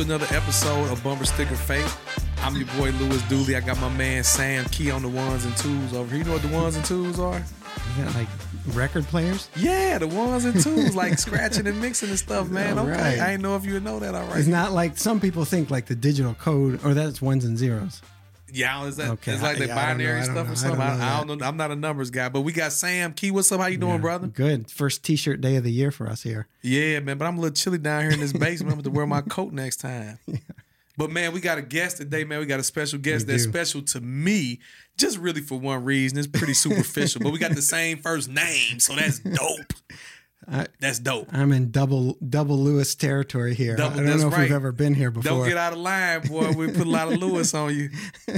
to another episode of Bumper Sticker Faith. I'm your boy Lewis Dooley. I got my man Sam Key on the ones and twos over here. You know what the ones and twos are? Got like record players? Yeah, the ones and twos, like scratching and mixing and stuff, man. All okay, right. I didn't know if you would know that already. It's not like some people think like the digital code or that's ones and zeros. Yeah, is that Okay, it's like the yeah, I binary I stuff know, or I something? don't I, I don't know. I'm not a numbers guy, but we got Sam Key. What's up? How you doing, Yeah, brother? Good. First t-shirt day of the year for us here. Yeah, man, but I'm a little chilly down here in this basement. I'm going to wear my coat next time. But man, we got a guest today, man. We got a special guest We that's do. special to me, just really for one reason. It's pretty superficial, but we got the same first name, so that's dope. I- That's dope. I'm in double double Lewis territory here. Double- I don't that's know if right. we've ever been here before. Don't get out of line, boy. We put a lot of Lewis on you.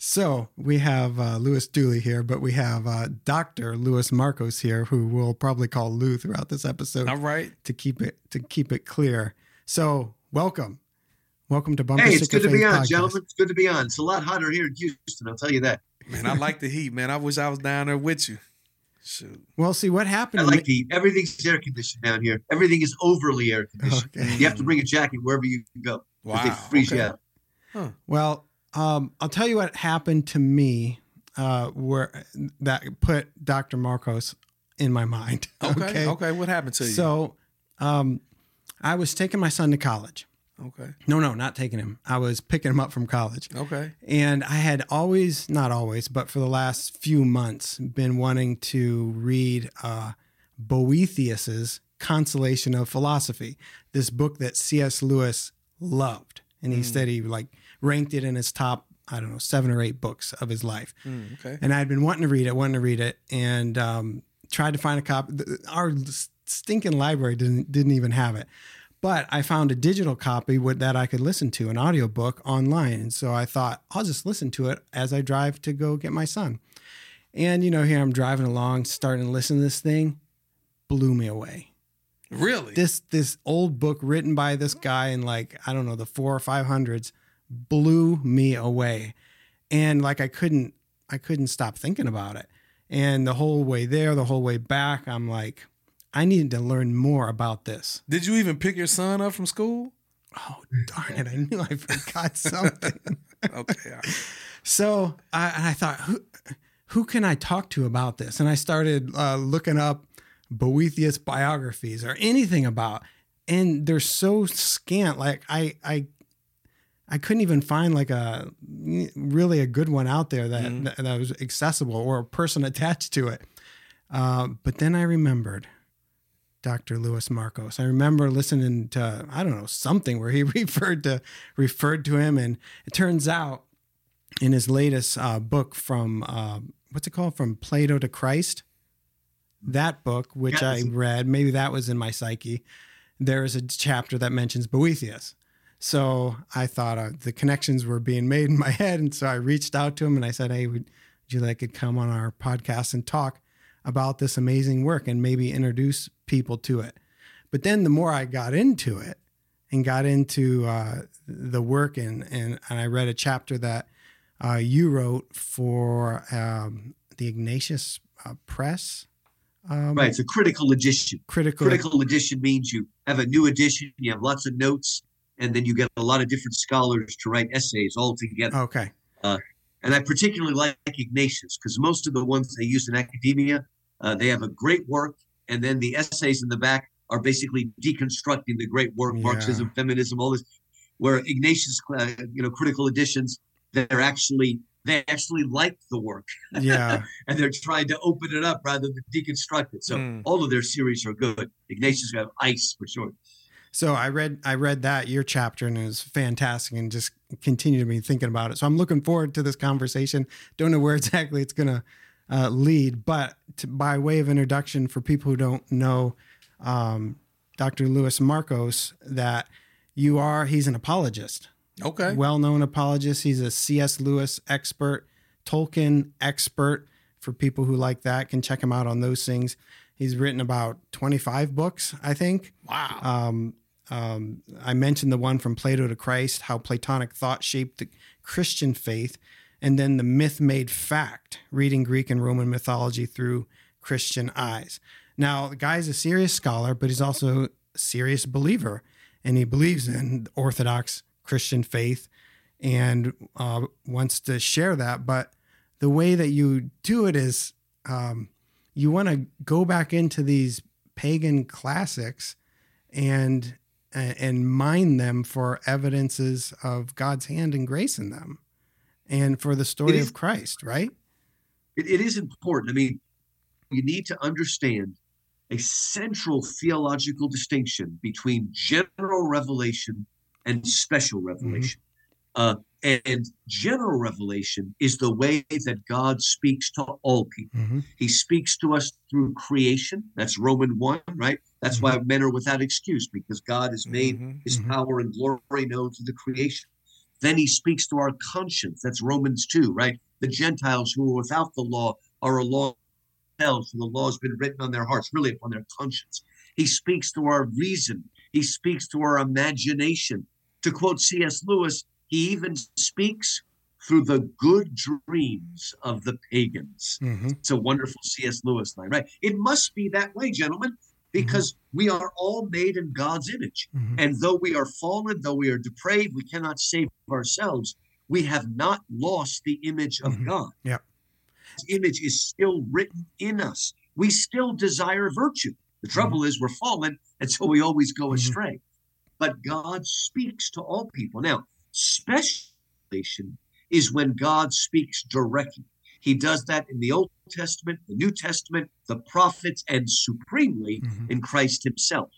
So we have uh, Lewis Dooley here, but we have uh, Doctor Louis Markos here, who we'll probably call Lou throughout this episode All right. to keep it to keep it clear. So welcome, welcome to Bumper Hey, it's Sticker good to be on, Podcast. gentlemen. It's good to be on. It's a lot hotter here in Houston, I'll tell you that. Man, I like the heat, man. I wish I was down there with you. Shoot. Well, see what happened. I like the everything's air conditioned down here. Everything is overly air conditioned. Okay. You have to bring a jacket wherever you go. Wow. They freeze you okay. out. Well, um, I'll tell you what happened to me, uh, where that put Dr. Markos in my mind. Okay. okay. What happened to you? So, um, I was taking my son to college. Okay. No, no, not taking him. I was picking him up from college. Okay. And I had always, not always, but for the last few months, been wanting to read uh, Boethius's Consolation of Philosophy, this book that C.S. Lewis loved. And he said he like ranked it in his top, I don't know, seven or eight books of his life. Mm, okay. And I had been wanting to read it, wanting to read it, and um, tried to find a copy. Our stinking library didn't didn't even have it, but I found a digital copy with, that I could listen to, an audiobook online. And so I thought I'll just listen to it as I drive to go get my son. And you know, here I'm driving along, starting to listen to this thing, blew me away. Really? This this old book written by this guy in like I don't know the four or five hundreds blew me away, and like I couldn't I couldn't stop thinking about it. And the whole way there, the whole way back, I'm like, I needed to learn more about this. Did you even pick your son up from school? Oh darn it! I knew I forgot something. Okay. right. So I, and I thought, who, who can I talk to about this? And I started uh, looking up Boethius biographies or anything about, and they're so scant. Like I, I, I couldn't even find like a really a good one out there that Mhm. that, that was accessible or a person attached to it. Uh, but then I remembered. Dr. Louis Markos. I remember listening to I don't know something where he referred to referred to him, and it turns out in his latest uh, book from uh, what's it called from Plato to Christ that book which Yeah, i read maybe that was in my psyche there is a chapter that mentions boethius so i thought uh, the connections were being made in my head and so i reached out to him and i said hey would, would you like to come on our podcast and talk about this amazing work and maybe introduce people to it but then the more i got into it and got into uh, the work and, and and I read a chapter that uh, you wrote for um, the Ignatius uh, Press. Um, Right. It's a critical edition. Critical. Critical edition means you have a new edition, you have lots of notes, and then you get a lot of different scholars to write essays all together. Okay. And I particularly like Ignatius because most of the ones they use in academia, uh, they have a great work, and then the essays in the back are basically deconstructing the great work, Yeah. Marxism, feminism, all this. Where Ignatius, uh, you know, critical editions, they're actually they actually like the work, Yeah. and they're trying to open it up rather than deconstruct it. So Mm. all of their series are good. Ignatius have ice for sure. So I read I read that your chapter and it was fantastic and just continued to be thinking about it. So I'm looking forward to this conversation. Don't know where exactly it's gonna uh, lead, but to, by way of introduction for people who don't know um, Dr. Louis Markos, that you are he's an apologist, Okay. well-known apologist. He's a C.S. Lewis expert, Tolkien expert. For people who like that, can check him out on those things. He's written about 25 books, I think. wow. Um, um, I mentioned the one from Plato to Christ, how Platonic thought shaped the Christian faith, and then the myth made fact, reading Greek and Roman mythology through Christian eyes. Now, the guy's a serious scholar, but he's also a serious believer. and he believes in Orthodox Christian faith and uh, wants to share that. But the way that you do it is um, you want to go back into these pagan classics and and mine them for evidences of God's hand and grace in them and for the story is, of Christ, right? It, it is important. I mean, you need to understand a central theological distinction between general revelation and special mm-hmm. revelation. Mm-hmm. Uh, and general revelation is the way that God speaks to all people. Mm-hmm. He speaks to us through creation. That's Roman 1, right? That's mm-hmm. why men are without excuse because God has made mm-hmm. his mm-hmm. power and glory known to the creation. Then he speaks to our conscience. That's Romans 2, right? The Gentiles who are without the law are a law themselves, for the law has been written on their hearts, really upon their conscience. He speaks to our reason. He speaks to our imagination. To quote C.S. Lewis, he even speaks through the good dreams of the pagans. Mm-hmm. It's a wonderful C.S. Lewis line, right? It must be that way, gentlemen, because mm-hmm. we are all made in God's image. Mm-hmm. And though we are fallen, though we are depraved, we cannot save ourselves. We have not lost the image of mm-hmm. God. Yeah. His image is still written in us. We still desire virtue. The trouble mm-hmm. is we're fallen, and so we always go mm-hmm. astray. But God speaks to all people. Now, Specialization is when God speaks directly. He does that in the Old Testament, the New Testament, the prophets, and supremely mm-hmm. in Christ Himself.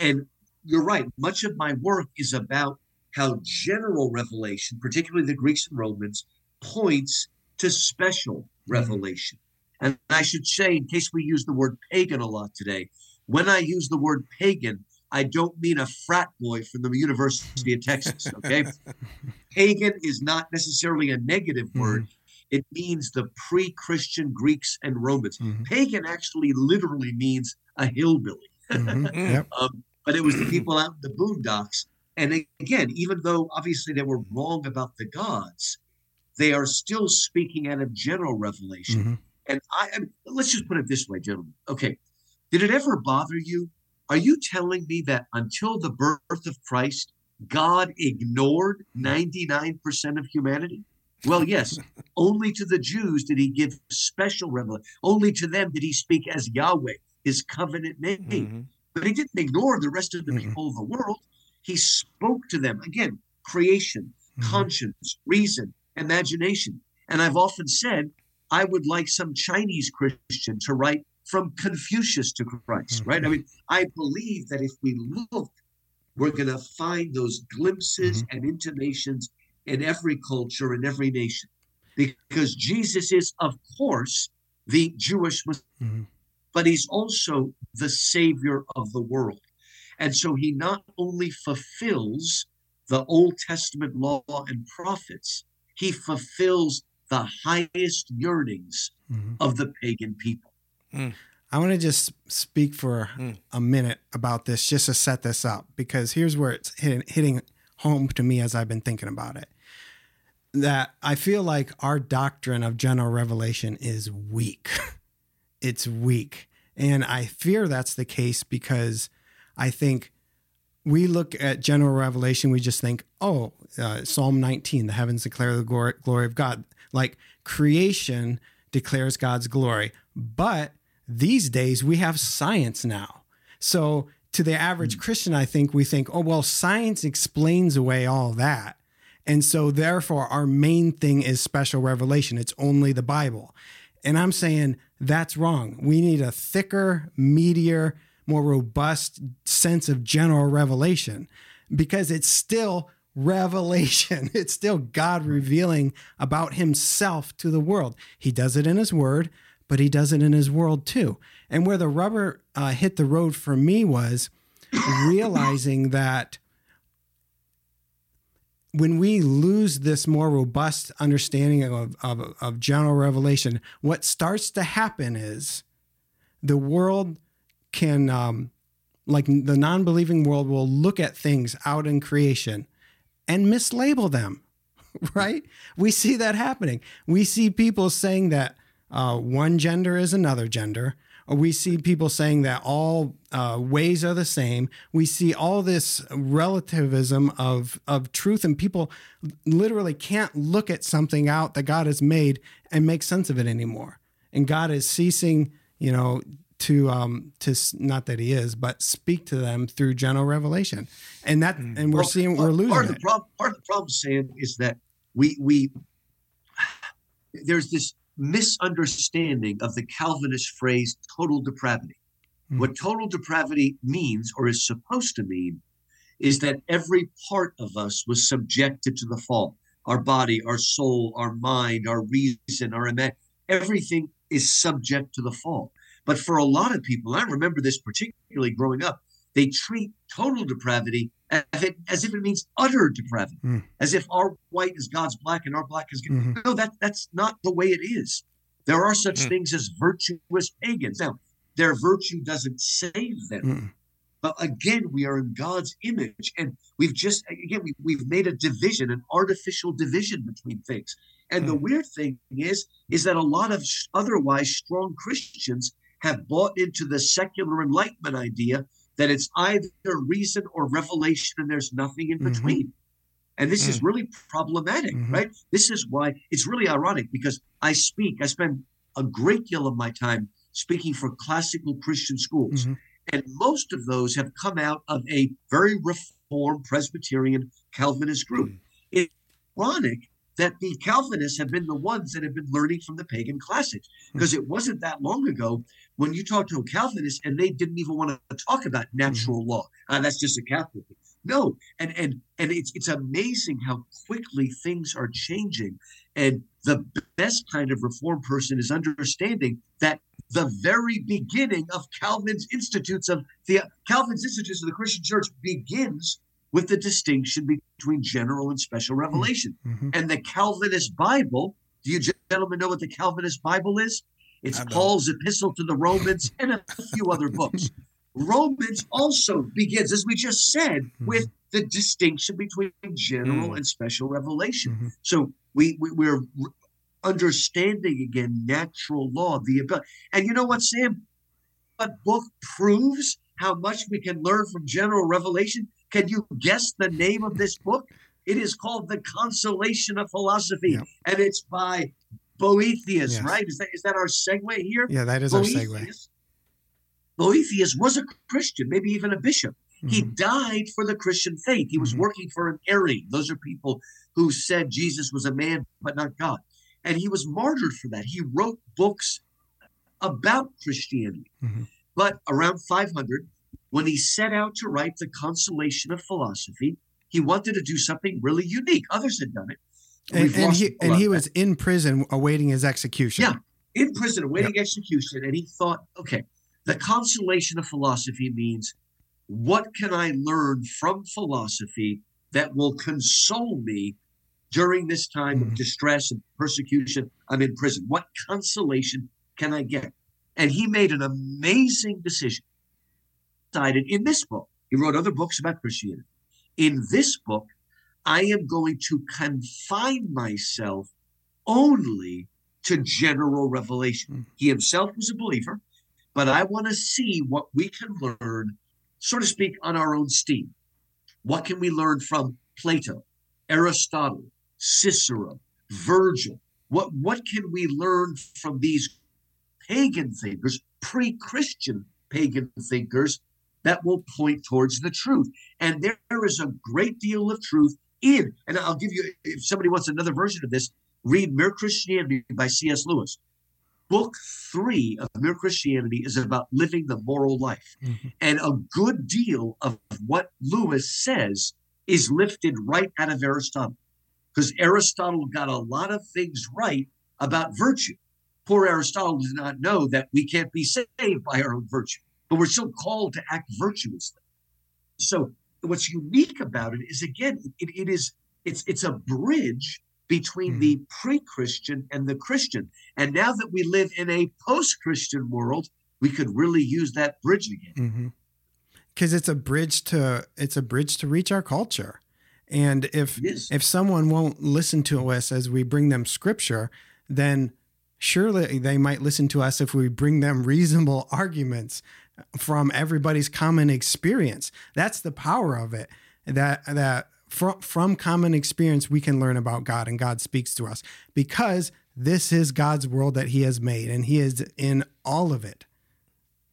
And you're right, much of my work is about how general revelation, particularly the Greeks and Romans, points to special mm-hmm. revelation. And I should say, in case we use the word pagan a lot today, when I use the word pagan, I don't mean a frat boy from the University of Texas. Okay. Pagan is not necessarily a negative mm-hmm. word. Mm-hmm. It means the pre Christian Greeks and Romans. Mm-hmm. Pagan actually literally means a hillbilly. Mm-hmm. Yep. um, but it was the people out in the boondocks. And again, even though obviously they were wrong about the gods, they are still speaking out of general revelation. Mm-hmm. And I, I mean, let's just put it this way, gentlemen. Okay. Did it ever bother you are you telling me that until the birth of Christ, God ignored 99% of humanity? Well, yes, only to the Jews did he give special revelation. Only to them did he speak as Yahweh, his covenant name. Mm-hmm. But he didn't ignore the rest of the mm-hmm. people of the world. He spoke to them. Again, creation, mm-hmm. conscience, reason, imagination. And I've often said, I would like some Chinese Christian to write from Confucius to Christ, mm-hmm. right? I mean, I believe that if we look, we're going to find those glimpses mm-hmm. and intimations in every culture, in every nation, because Jesus is, of course, the Jewish Messiah, mm-hmm. but he's also the Savior of the world. And so he not only fulfills the Old Testament law and prophets, he fulfills the highest yearnings mm-hmm. of the pagan people. Mm. I want to just speak for mm. a minute about this, just to set this up, because here's where it's hitting, hitting home to me as I've been thinking about it. That I feel like our doctrine of general revelation is weak. it's weak. And I fear that's the case because I think we look at general revelation, we just think, oh, uh, Psalm 19, the heavens declare the glory, glory of God. Like creation declares God's glory. But these days we have science now. So to the average mm. Christian, I think we think, oh, well, science explains away all that. And so therefore, our main thing is special revelation. It's only the Bible. And I'm saying that's wrong. We need a thicker, meatier, more robust sense of general revelation because it's still revelation. It's still God revealing about himself to the world. He does it in his word, but he does it in his world too. And where the rubber uh, hit the road for me was realizing that when we lose this more robust understanding of, of, of general revelation, what starts to happen is the world can, um, like the non believing world, will look at things out in creation and mislabel them, right? We see that happening. We see people saying that uh, one gender is another gender, We see people saying that all uh, ways are the same. We see all this relativism of of truth, and people literally can't look at something out that God has made and make sense of it anymore. And God is ceasing, you know, to um to not that He is, but speak to them through general revelation, and that and we're Well, seeing we're losing part of it. the problem. Part of the problem, Sam, is that we we there's this misunderstanding of the Calvinist phrase "total depravity." Mhm. What total depravity means, or is supposed to mean, is that every part of us was subjected to the fall. Our body, our soul, our mind, our reason, our ima- everything is subject to the fall. But for a lot of people, I remember this particularly growing up, they treat total depravity as if it, as if it means utter depravity, Mm. as if our white is God's black and our black is good. Mhm. No, that that's not the way it is. There are such Mm. things as virtuous pagans. Now, their virtue doesn't save them. Mm. But again, we are in God's image, and we've just again we, we've made a division, an artificial division between things. And the weird thing is, is that a lot of otherwise strong Christians have bought into the secular enlightenment idea that it's either reason or revelation, and there's nothing in Mhm. between. And this is really problematic, Mhm. right? This is why it's really ironic because I speak, I spend a great deal of my time speaking for classical Christian schools. Mhm. And most of those have come out of a very reformed Presbyterian Calvinist group. It's ironic that the Calvinists have been the ones that have been learning from the pagan classics because it wasn't that long ago when you talked to a Calvinist and they didn't even want to talk about natural law. Uh, that's just a Catholic thing. No, and and and it's it's amazing how quickly things are changing. And the best kind of reform person is understanding that the very beginning of Calvin's institutes of the Calvin's institutes of the Christian Church begins with the distinction between general and special revelation. Mhm. And the Calvinist Bible, do you gentlemen know what the Calvinist Bible is? It's Paul's epistle to the Romans and a few other books. Romans also begins, as we just said, with the distinction between general Mm. and special revelation. Mhm. So we, we we're understanding again natural law, the ability. And you know what, Sam? What book proves how much we can learn from general revelation? Can you guess the name of this book? It is called The Consolation of Philosophy, Yep. and it's by Boethius, Yes. right? Is that is that our segue here? Yeah, that is our segue. Boethius, Boethius was a Christian, maybe even a bishop. He Mhm. died for the Christian faith. He was Mhm. working for an Arian. Those are people who said Jesus was a man, but not God. And he was martyred for that. He wrote books about Christianity. Mhm. But around 500, when he set out to write The Consolation of Philosophy, he wanted to do something really unique. Others had done it. And, and he and he was in prison awaiting his execution. Yeah. in prison awaiting execution and he thought okay the consolation of philosophy means what can i learn from philosophy that will console me during this time of Mhm. distress and persecution i'm in prison what consolation can i get and he made an amazing decision decided in this book he wrote other books about christianity in this book i am going to confine myself only to general revelation. Mm. He himself was a believer, but I want to see what we can learn, so to speak, on our own steam. What can we learn from Plato, Aristotle, Cicero, Virgil? What what can we learn from these pagan thinkers, pre-Christian pagan thinkers that will point towards the truth? And there is a great deal of truth in, and I'll give you if somebody wants another version of this, read Mere Christianity by C.S. Lewis. Book three of Mere Christianity is about living the moral life. Mhm. And a good deal of what Lewis says is lifted right out of Aristotle. Because Aristotle got a lot of things right about virtue. Poor Aristotle does not know that we can't be saved by our own virtue, but we're still called to act virtuously. So what's unique about it is again, it, it is it's it's a bridge between hmm. the pre-Christian and the Christian. And now that we live in a post-Christian world, we could really use that bridge again. Mm-hmm. because it's a bridge to it's a bridge to reach our culture and if if someone won't listen to us as we bring them scripture then surely they might listen to us if we bring them reasonable arguments from everybody's common experience. That's the power of it. That that from from common experience we can learn about God and God speaks to us because this is God's world that he has made and he is in all of it.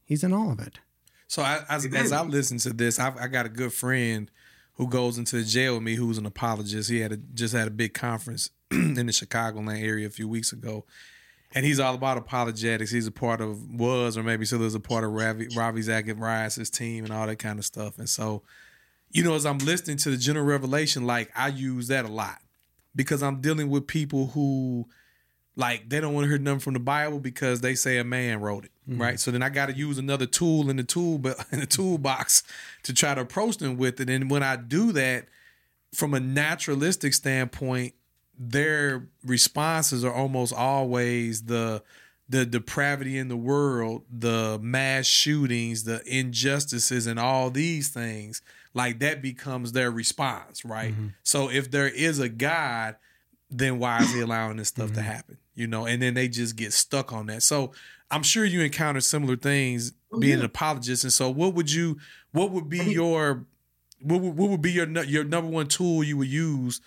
He's in all of it. So I, as, as I listen to this, I've, I got a good friend who goes into the jail with me, who's an apologist. He had a, just had a big conference in the Chicagoland area a few weeks ago, and he's all about apologetics. He's a part of was or maybe still is a part of Ravi, Ravi Zacharias' team and all that kind of stuff. And so, you know, as I'm listening to the general revelation, like I use that a lot because I'm dealing with people who like they don't want to hear nothing from the Bible because they say a man wrote it, mm-hmm. right? So then I got to use another tool in the tool but in the toolbox to try to approach them with it. And when I do that, from a naturalistic standpoint, their responses are almost always the the depravity in the world, the mass shootings, the injustices, and all these things. Like that becomes their response, right? Mm-hmm. So if there is a God, then why is he allowing this stuff mm-hmm. to happen? You know, and then they just get stuck on that. So I'm sure you encounter similar things oh, being yeah. an apologist. And so, what would you? What would be I mean, your? What would, what would be your your number one tool you would use?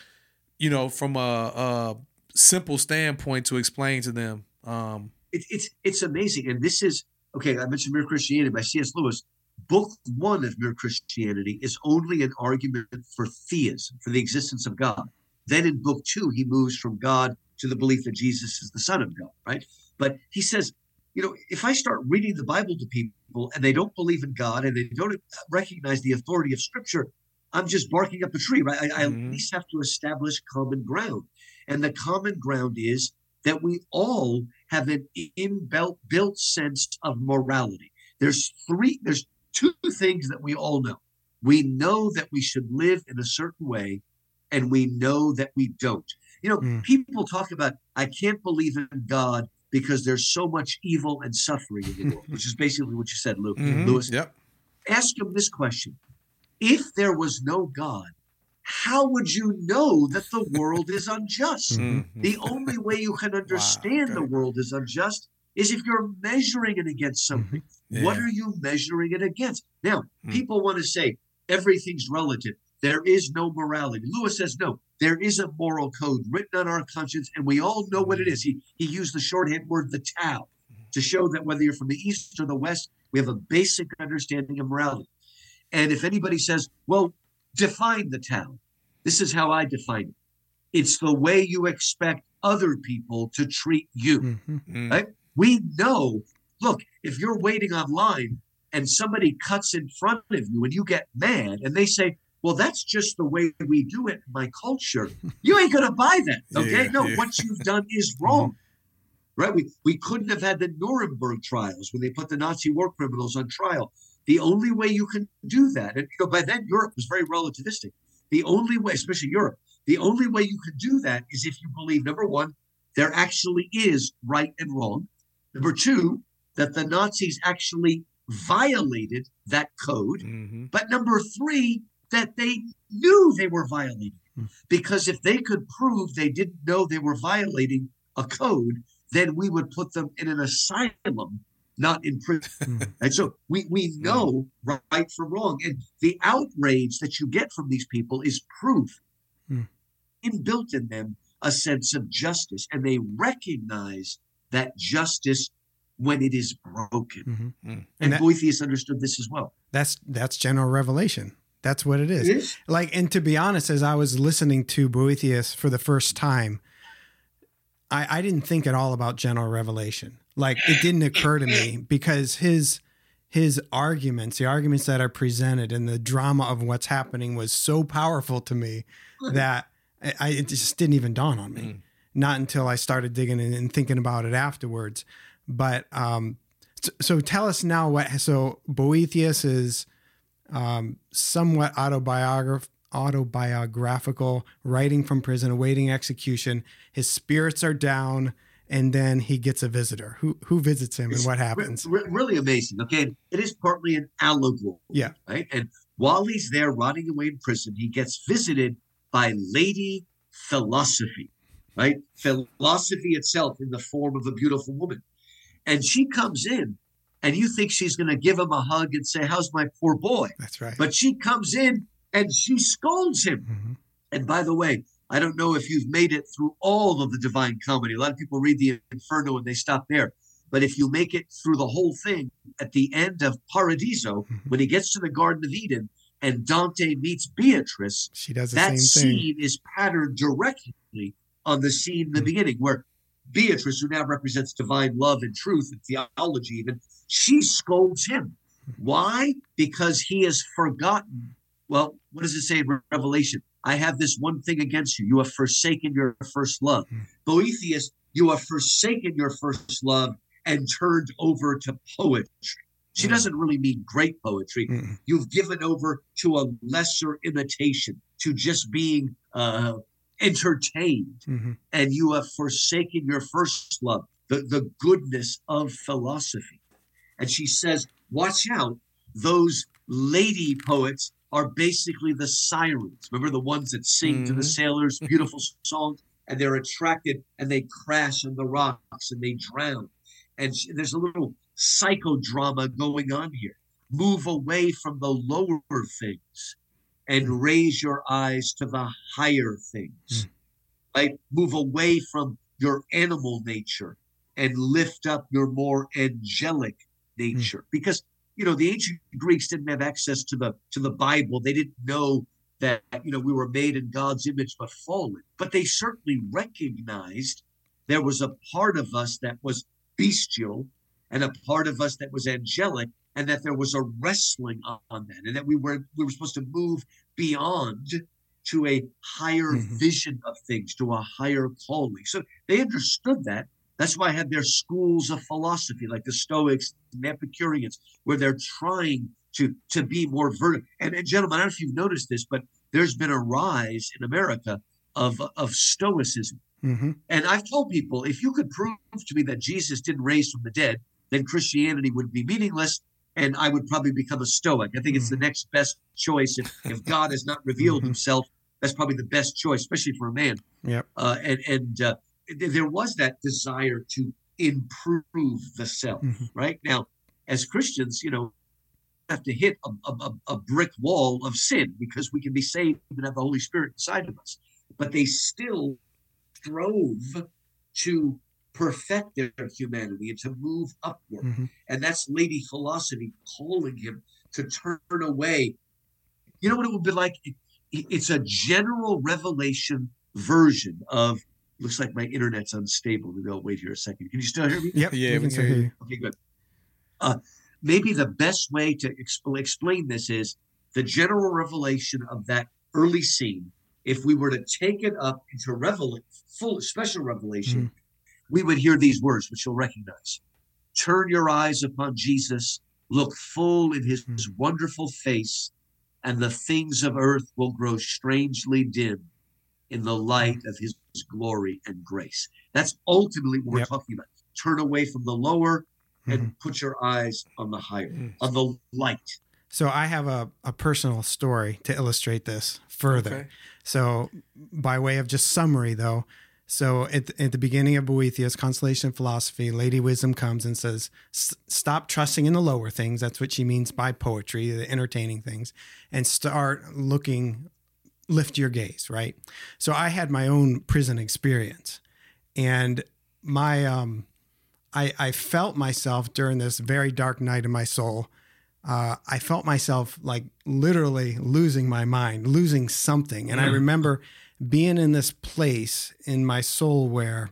You know, from a, a simple standpoint to explain to them. Um, it, it's it's amazing, and this is okay. I mentioned Mere Christianity by C.S. Lewis. Book one of Mere Christianity is only an argument for theism, for the existence of God. Then in book two, he moves from God to the belief that Jesus is the Son of God, right? But he says, you know, if I start reading the Bible to people and they don't believe in God and they don't recognize the authority of Scripture, I'm just barking up a tree, right? I, mm-hmm. I at least have to establish common ground. And the common ground is that we all have an inbuilt built sense of morality. There's three, there's two things that we all know. We know that we should live in a certain way and we know that we don't. You know, mm. people talk about, I can't believe in God because there's so much evil and suffering in the world, which is basically what you said, Luke, mm-hmm. Lewis. Yep. Ask him this question If there was no God, how would you know that the world is unjust? Mm-hmm. The only way you can understand wow, the world is unjust is if you're measuring it against mm-hmm. something. Yeah. What are you measuring it against? Now, mm. people want to say everything's relative. There is no morality. Lewis says, no, there is a moral code written on our conscience, and we all know what it is. He, he used the shorthand word, the Tao, to show that whether you're from the East or the West, we have a basic understanding of morality. And if anybody says, well, define the Tao, this is how I define it it's the way you expect other people to treat you. Mm-hmm. mm-hmm. Right? We know, look, if you're waiting online and somebody cuts in front of you and you get mad and they say, well, that's just the way we do it in my culture. You ain't going to buy that. Okay. Yeah, no, yeah. what you've done is wrong. Right. We, we couldn't have had the Nuremberg trials when they put the Nazi war criminals on trial. The only way you can do that, and you know, by then Europe was very relativistic. The only way, especially Europe, the only way you can do that is if you believe number one, there actually is right and wrong. Number two, that the Nazis actually violated that code. Mm-hmm. But number three, that they knew they were violating. Hmm. Because if they could prove they didn't know they were violating a code, then we would put them in an asylum, not in prison. Hmm. and so we, we hmm. know right from wrong. And the outrage that you get from these people is proof inbuilt in them a sense of justice. And they recognize that justice when it is broken. Mm-hmm. And, and that, Boethius understood this as well. That's that's general revelation. That's what it is. it is. Like, and to be honest, as I was listening to Boethius for the first time, I, I didn't think at all about general revelation. Like, it didn't occur to me because his his arguments, the arguments that are presented, and the drama of what's happening was so powerful to me that I it just didn't even dawn on me. Mm. Not until I started digging in and thinking about it afterwards. But um, so, so tell us now what. So Boethius is um, somewhat autobiograph- autobiographical, writing from prison, awaiting execution. His spirits are down, and then he gets a visitor. Who who visits him, it's and what happens? Re- really amazing. Okay, it is partly an allegory. Yeah. Right, and while he's there rotting away in prison, he gets visited by Lady Philosophy. right? Philosophy itself in the form of a beautiful woman. And she comes in, and you think she's going to give him a hug and say, How's my poor boy? That's right. But she comes in and she scolds him. Mhm. And by the way, I don't know if you've made it through all of the Divine Comedy. A lot of people read the Inferno and they stop there. But if you make it through the whole thing, at the end of Paradiso, Mhm. when he gets to the Garden of Eden and Dante meets Beatrice, She does the that same thing. scene is patterned directly on the scene in the Mhm. beginning where Beatrice, who now represents divine love and truth and theology, even she scolds him. Why? Because he has forgotten. Well, what does it say in Revelation? I have this one thing against you. You have forsaken your first love. Mhm. Boethius, you have forsaken your first love and turned over to poetry. She Mm. doesn't really mean great poetry Mm-mm. you've given over to a lesser imitation, to just being uh, entertained, Mhm. and you have forsaken your first love, the, the goodness of philosophy. And she says, Watch out, those lady poets are basically the sirens. Remember the ones that sing to the Mhm. sailors beautiful songs, and they're attracted and they crash on the rocks and they drown. And there's a little psychodrama going on here move away from the lower things and raise your eyes to the higher things. Right? Move away from your animal nature and lift up your more angelic nature. Because you know the ancient Greeks didn't have access to the to the Bible. They didn't know that you know we were made in God's image but fallen. But they certainly recognized there was a part of us that was bestial and a part of us that was angelic and that there was a wrestling on that and that we were we were supposed to move beyond to a higher Mhm. vision of things to a higher calling so they understood that that's why I have their schools of philosophy like the stoics and epicureans where they're trying to to be more vertical and, and gentlemen i don't know if you've noticed this but there's been a rise in america of of stoicism Mhm. and I've told people if you could prove to me that Jesus didn't raise from the dead, then Christianity would be meaningless and I would probably become a Stoic. I think it's the next best choice. If, if God has not revealed Mhm. himself, that's probably the best choice, especially for a man. Yep. Uh, and and uh, there was that desire to improve the self, Mhm. right? Now, as Christians, you know, have to hit a, a, a- brick wall of sin because we can be saved and have the Holy Spirit inside of us. But they still strove to perfect their humanity and to move upward. Mhm. And that's Lady Philosophy calling him to turn away. You know what it would be like? It- it's a general revelation version of. Looks like my internet's unstable. Maybe I'll wait here a second. Can you still hear me? Yep. Yeah, we we can can hear hear you. you. Okay, good. Uh, maybe the best way to expl- explain this is the general revelation of that early scene. If we were to take it up into revel- full special revelation, we would hear these words, which you'll recognize. Turn your eyes upon Jesus, look full in his Mhm. wonderful face, and the things of earth will grow strangely dim in the light of his glory and grace. That's ultimately what we're Yep. talking about. Turn away from the lower and Mhm. put your eyes on the higher, Mm. on the light. So I have a, a personal story to illustrate this further. Okay. So, by way of just summary, though, so at, at the beginning of Boethius' Consolation of Philosophy, Lady Wisdom comes and says, Stop trusting in the lower things. That's what she means by poetry, the entertaining things, and start looking, lift your gaze, right? So, I had my own prison experience, and my, um, I, I felt myself during this very dark night in my soul. Uh, I felt myself like literally losing my mind, losing something. And I Mm. remember being in this place in my soul where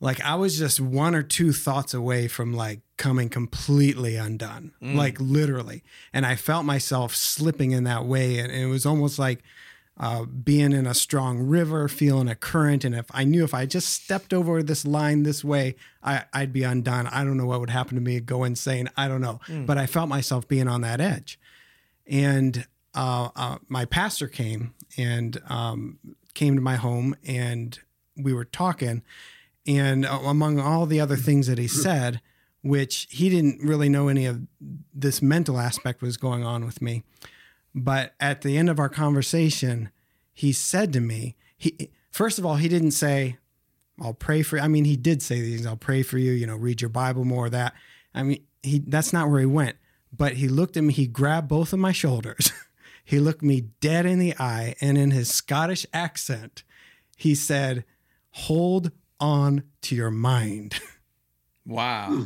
like I was just one or two thoughts away from like coming completely undone, Mm. like literally. And I felt myself slipping in that way. And it was almost like uh, being in a strong river, feeling a current. And if I knew if I just stepped over this line this way, I, I'd be undone. I don't know what would happen to me, go insane. I don't know. Mm. But I felt myself being on that edge. And uh, uh, my pastor came and um, came to my home and we were talking. And uh, among all the other things that he said, which he didn't really know any of this mental aspect was going on with me. But at the end of our conversation, he said to me, he first of all, he didn't say, I'll pray for you. I mean, he did say these, I'll pray for you, you know, read your Bible more, that. I mean, he that's not where he went. But he looked at me, he grabbed both of my shoulders. he looked me dead in the eye, and in his Scottish accent, he said, Hold on to your mind. Wow.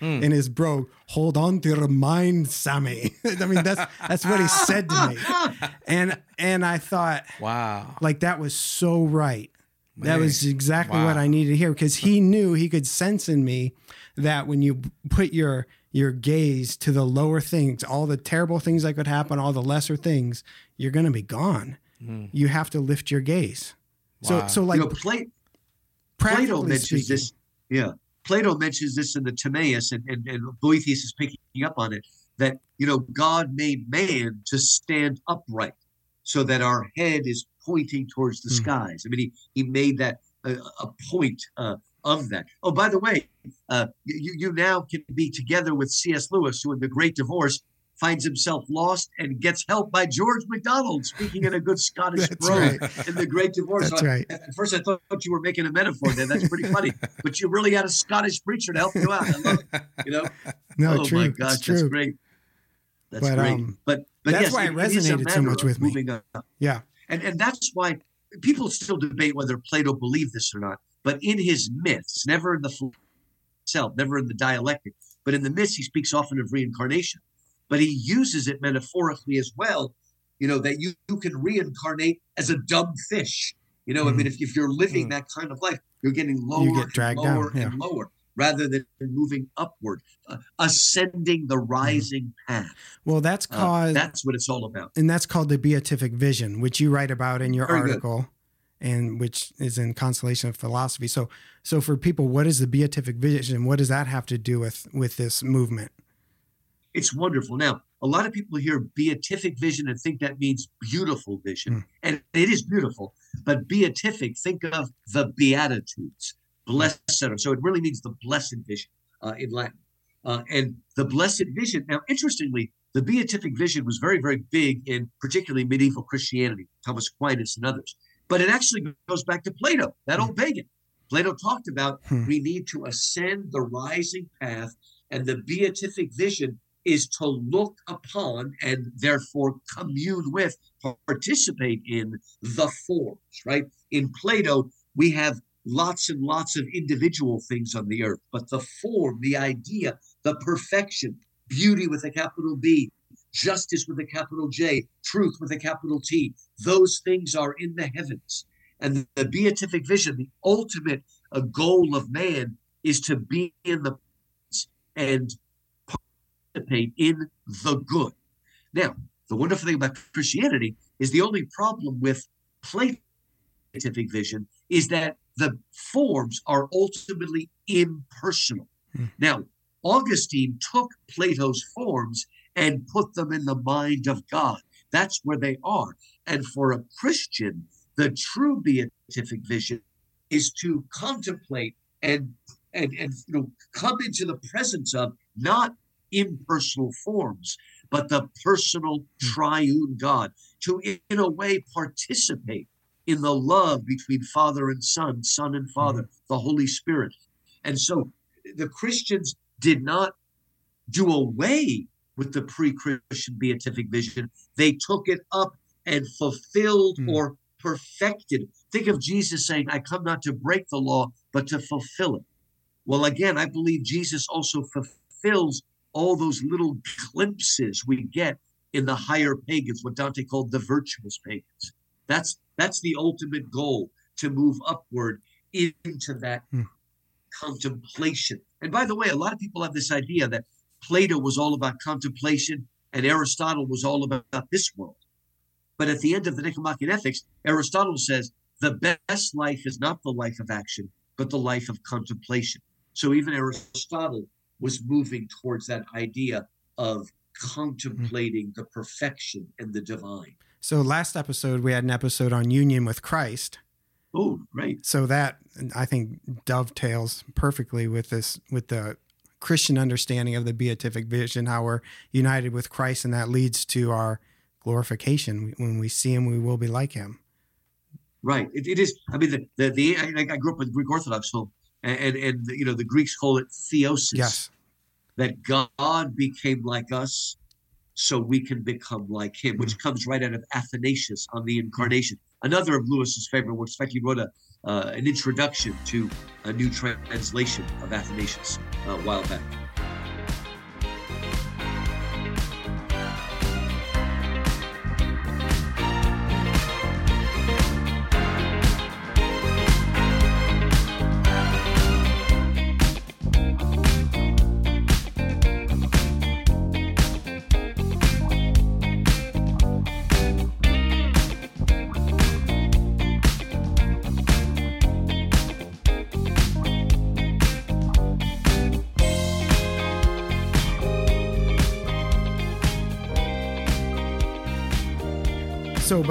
in his bro, hold on to your mind, Sammy. I mean, that's that's what he said to me. And and I thought, Wow. like that was so right. that was exactly what I needed to hear because he knew he could sense in me that when you put your your gaze to the lower things, all the terrible things that could happen, all the lesser things, you're going to be gone. Hmm. You have to lift your gaze. Wow. So so like you know, Pla- Plato mentions speaking, this. Yeah, Plato mentions this in the Timaeus, and, and, and Boethius is picking up on it. That you know, God made man to stand upright, so that our head is pointing towards the Hmm. skies. I mean, he he made that a, a point uh, of that. Oh, by the way, uh, you you now can be together with C.S. Lewis, who in the Great Divorce finds himself lost and gets help by George MacDonald, speaking in a good Scottish brogue right. in the Great Divorce. That's So I- right. at first, I thought you were making a metaphor there. That's pretty funny. but you really had a Scottish preacher to help you out. I love it. You know? No, oh true. my gosh, that's great. That's But, great. um, but but that's yes, why it, resonated so much with me. Yeah. And and that's why people still debate whether Plato believed this or not. But in his myths, never in the self, never in the dialectic, but in the myths, he speaks often of reincarnation. But he uses it metaphorically as well. You know that you, you can reincarnate as a dumb fish. You know, I mean, if, if you're living Mm. that kind of life, you're getting lower you get and lower and lower rather than moving upward, uh, ascending the rising path. Well, that's Uh, that's what it's all about. and that's called the beatific vision, which you write about in your Very good. article, and which is in Consolation of Philosophy. So, so for people, what is the beatific vision? And what does that have to do with with this movement? It's wonderful. Now, a lot of people hear beatific vision and think that means beautiful vision. Hmm. And it is beautiful, but beatific, think of the Beatitudes. Blessed. So it really means the blessed vision uh, in Latin. Uh, and the blessed vision. Now, interestingly, the beatific vision was very, very big in particularly medieval Christianity, Thomas Aquinas and others. But it actually goes back to Plato, that old pagan. Plato talked about Hmm. we need to ascend the rising path, and the beatific vision is to look upon and therefore commune with, participate in the forms, right? In Plato, we have lots and lots of individual things on the earth, but the form, the idea, the perfection, beauty with a capital B, justice with a capital J, truth with a capital T, those things are in the heavens. And the beatific vision, the ultimate uh, goal of man, is to be in the and participate in the good. Now, the wonderful thing about Christianity is the only problem with Platonic vision is that the forms are ultimately impersonal. Hmm. Now, Augustine took Plato's forms and put them in the mind of God. That's where they are. And for a Christian, the true beatific vision is to contemplate and and and you know come into the presence of not impersonal forms, but the personal triune God, to in, a way participate in the love between Father and Son, Son and Father, the Holy Spirit. And so the Christians did not do away with the pre-Christian beatific vision. They took it up and fulfilled Hmm. or perfected. Think of Jesus saying, I come not to break the law, but to fulfill it. Well, again, I believe Jesus also fulfills all those little glimpses we get in the higher pagans, what Dante called the virtuous pagans. That's that's the ultimate goal to move upward into that Hmm. contemplation. And by the way, a lot of people have this idea that Plato was all about contemplation and Aristotle was all about this world. But at the end of the Nicomachean Ethics, Aristotle says the best life is not the life of action, but the life of contemplation. So even Aristotle was moving towards that idea of contemplating mm-hmm. the perfection and the divine. So last episode we had an episode on union with Christ. Oh, right. So that I think dovetails perfectly with this with the Christian understanding of the beatific vision, how we're united with Christ, and that leads to our glorification. When we see Him, we will be like Him. Right. It, it is. I mean, the the, the I, I grew up with Greek Orthodox home, and, and and you know the Greeks call it theosis. Yes. That God became like us, so we can become like Him, which comes right out of Athanasius on the Incarnation, another of Lewis's favorite works. In fact, he wrote a uh, an introduction to a new translation of Athanasius uh, a while back.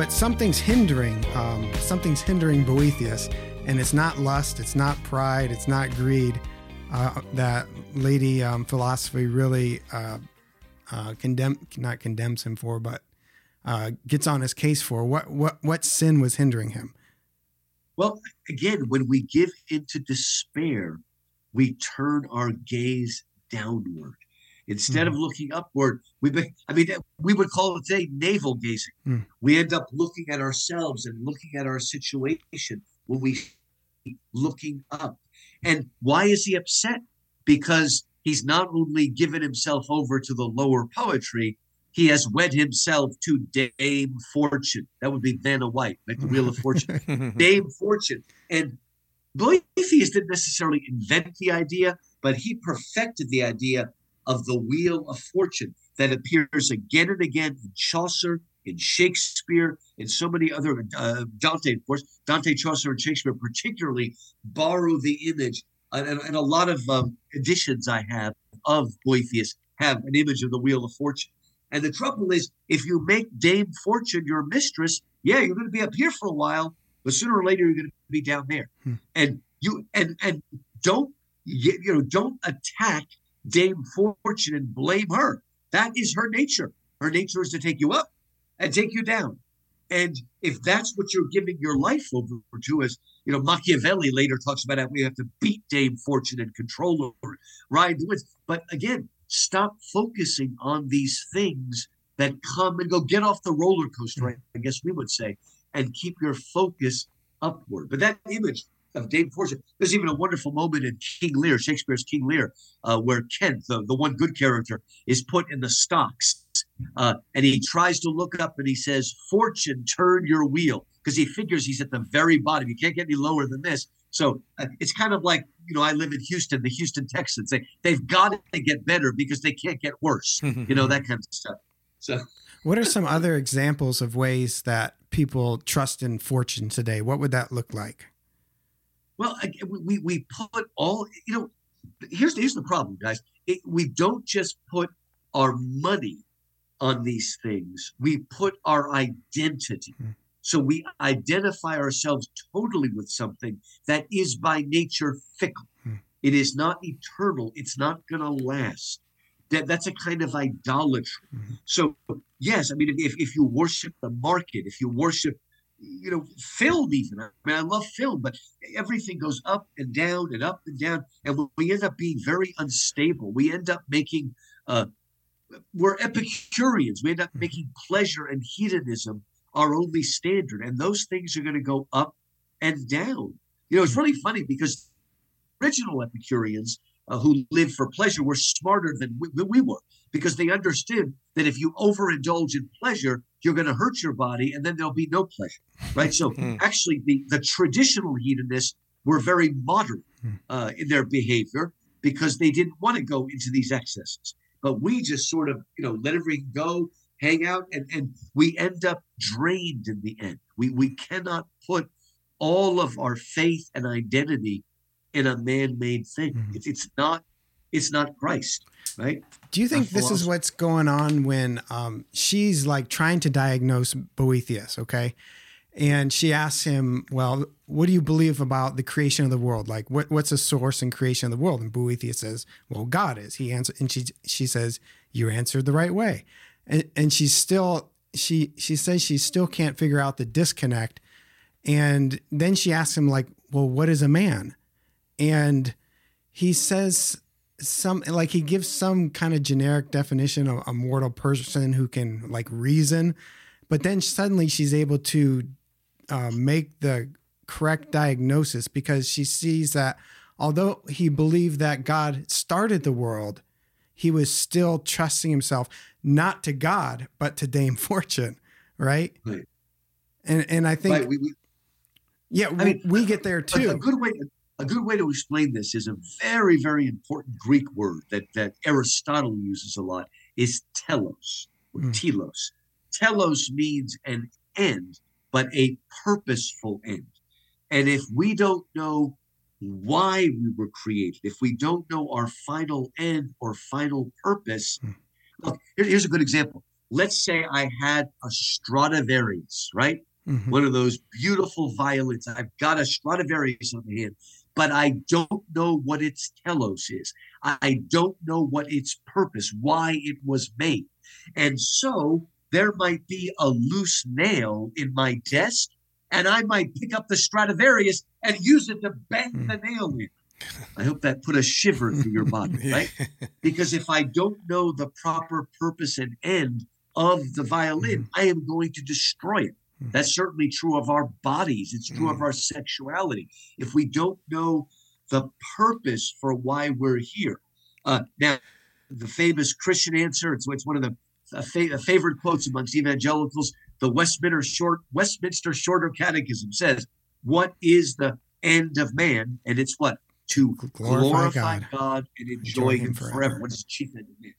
But something's hindering, um, something's hindering Boethius, and it's not lust, it's not pride, it's not greed. Uh, that lady um, philosophy really uh, uh, condemn, not condemns him for, but uh, gets on his case for. What what what sin was hindering him? Well, again, when we give into despair, we turn our gaze downward. Instead of looking upward, we be, I mean, we would call it today navel gazing. Mm. We end up looking at ourselves and looking at our situation when we looking up. And why is he upset? Because he's not only given himself over to the lower poetry, he has wed himself to Dame Fortune. That would be Vanna White, like the Wheel of Fortune. Dame Fortune. And Boethius didn't necessarily invent the idea, but he perfected the idea of the Wheel of Fortune that appears again and again in Chaucer, in Shakespeare, in so many other uh, Dante, of course, Dante, Chaucer, and Shakespeare particularly borrow the image, and, and a lot of um, editions I have of Boethius have an image of the Wheel of Fortune. And the trouble is, if you make Dame Fortune your mistress, yeah, you're going to be up here for a while, but sooner or later you're going to be down there. Hmm. And you and and don't you know don't attack Dame Fortune and blame her. That is her nature. Her nature is to take you up and take you down. And if that's what you're giving your life over to, as you know, Machiavelli later talks about how we have to beat Dame Fortune and control her, ride the winds. But again, stop focusing on these things that come and go. Get off the roller coaster, I guess we would say, and keep your focus upward. But that image of Dame Fortune, there's even a wonderful moment in King Lear, Shakespeare's King Lear, uh, where Kent, the, the one good character, is put in the stocks. Uh, and he tries to look up and he says, Fortune, turn your wheel. Because he figures he's at the very bottom. You can't get any lower than this. So uh, it's kind of like, you know, I live in Houston, the Houston Texans. They, they've got to get better because they can't get worse, you know, that kind of stuff. So, What are some other examples of ways that people trust in fortune today? What would that look like? Well, we, we put all, you know, here's, here's the problem, guys. It, we don't just put our money on these things, we put our identity. Hmm. So we identify ourselves totally with something that is by nature fickle. Hmm. It is not eternal. It's not going to last. That that's a kind of idolatry. Mhm. So yes, I mean, if if you worship the market, if you worship, you know, film even. I mean, I love film, but everything goes up and down and up and down, and we end up being very unstable. We end up making uh, we're Epicureans. We end up making pleasure and hedonism our only standard, and those things are going to go up and down. You know, it's really funny because original Epicureans uh, who lived for pleasure were smarter than we, we were because they understood that if you overindulge in pleasure, you're going to hurt your body, and then there'll be no pleasure, right? So Hmm. actually, the the traditional hedonists were very moderate Hmm. uh, in their behavior because they didn't want to go into these excesses. But we just sort of, you know, let everything go, hang out, and and we end up drained in the end. We we cannot put all of our faith and identity in a man-made thing. Mhm. It's it's not it's not Christ, right? Do you think this is what's going on when um, she's like trying to diagnose Boethius? Okay. And she asks him, Well, what do you believe about the creation of the world? Like, what, what's the source and creation of the world? And Boethius says, Well, God is. He answers, and she she says, You answered the right way. And, and she's still, she she says she still can't figure out the disconnect. And then she asks him, like, well, what is a man? And he says some like he gives some kind of generic definition of a mortal person who can like reason but then suddenly she's able to uh, make the correct diagnosis because she sees that although he believed that god started the world he was still trusting himself not to god but to dame fortune right, Right. and and i think Right. We, we, yeah we, mean, we get there too a good way a good way to explain this is a very very important Greek word that that Aristotle uses a lot is telos or Mm. telos. Telos means an end, but a purposeful end. And if we don't know why we were created, if we don't know our final end or final purpose, Mm. look, here- here's a good example. Let's say I had a Stradivarius, right? Mhm. one of those beautiful violins. I've got a Stradivarius on the hand, but I don't know what its telos is. I don't know what its purpose, why it was made. And so there might be a loose nail in my desk, and I might pick up the Stradivarius and use it to bang Hmm. the nail in. I hope that put a shiver through your body, right? Because if I don't know the proper purpose and end of the violin, I am going to destroy it. Mhm. That's certainly true of our bodies. It's true of our sexuality. If we don't know the purpose for why we're here. Uh, now, the famous Christian answer, it's, it's one of the a fa- a favorite quotes amongst evangelicals. The Westminster Short Westminster Shorter Catechism says, "What is the end of man?" And it's what to Glorify glorify, God. God. and enjoy, Enjoy him Him forever. forever. What is the chief end of man?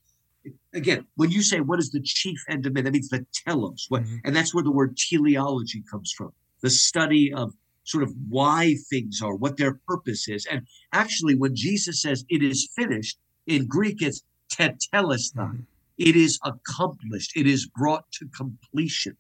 Again, when you say what is the chief end of man, that means the telos. What, Mhm. and that's where the word teleology comes from the study of sort of why things are, what their purpose is. And actually, when Jesus says it is finished, in Greek it's tetelestai. Mhm. It is accomplished. It is brought to completion.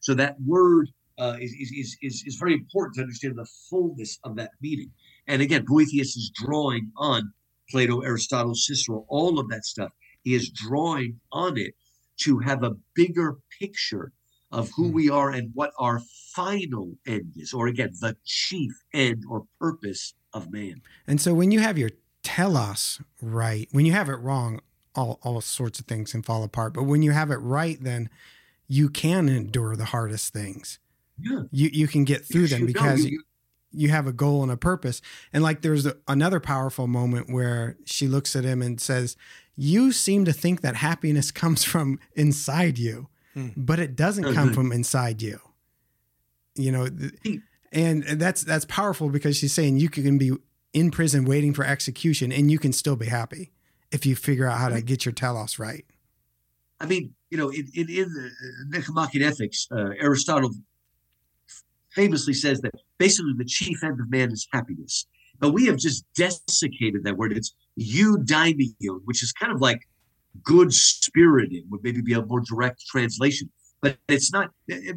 So that word uh, is, is, is, is very important to understand the fullness of that meaning. And again, Boethius is drawing on Plato, Aristotle, Cicero, all of that stuff. Is drawing on it to have a bigger picture of who Hmm. we are and what our final end is, or again, the chief end or purpose of man. And so when you have your telos right, when you have it wrong, all, all sorts of things can fall apart. But when you have it right, then you can endure the hardest things. Yeah. You you can get through them You know, because you- you have a goal and a purpose. And like there's a, another powerful moment where she looks at him and says, "You seem to think that happiness comes from inside you, Hmm. but it doesn't Oh, come from inside you." You know, th- and that's that's powerful because she's saying you can be in prison waiting for execution and you can still be happy if you figure out how to get your telos right. I mean, you know, in, in, in the Nicomachean Ethics, uh, Aristotle famously says that basically the chief end of man is happiness. But we have just desiccated that word. It's eudaimonion, which is kind of like good spirited, would maybe be a more direct translation. But it's not,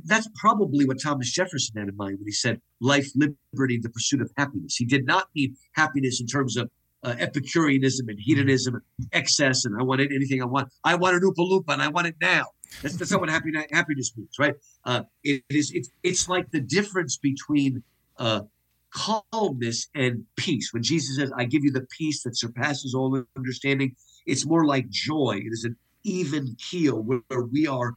that's probably what Thomas Jefferson had in mind when he said life, liberty, the pursuit of happiness. He did not mean happiness in terms of uh, Epicureanism and hedonism and excess, and I want anything I want. I want an Oompa and I want it now. That's, that's not what happy, happiness means, right? Uh, it is it's it's like the difference between uh, calmness and peace. When Jesus says, "I give you the peace that surpasses all understanding," it's more like joy. It is an even keel where, where we are,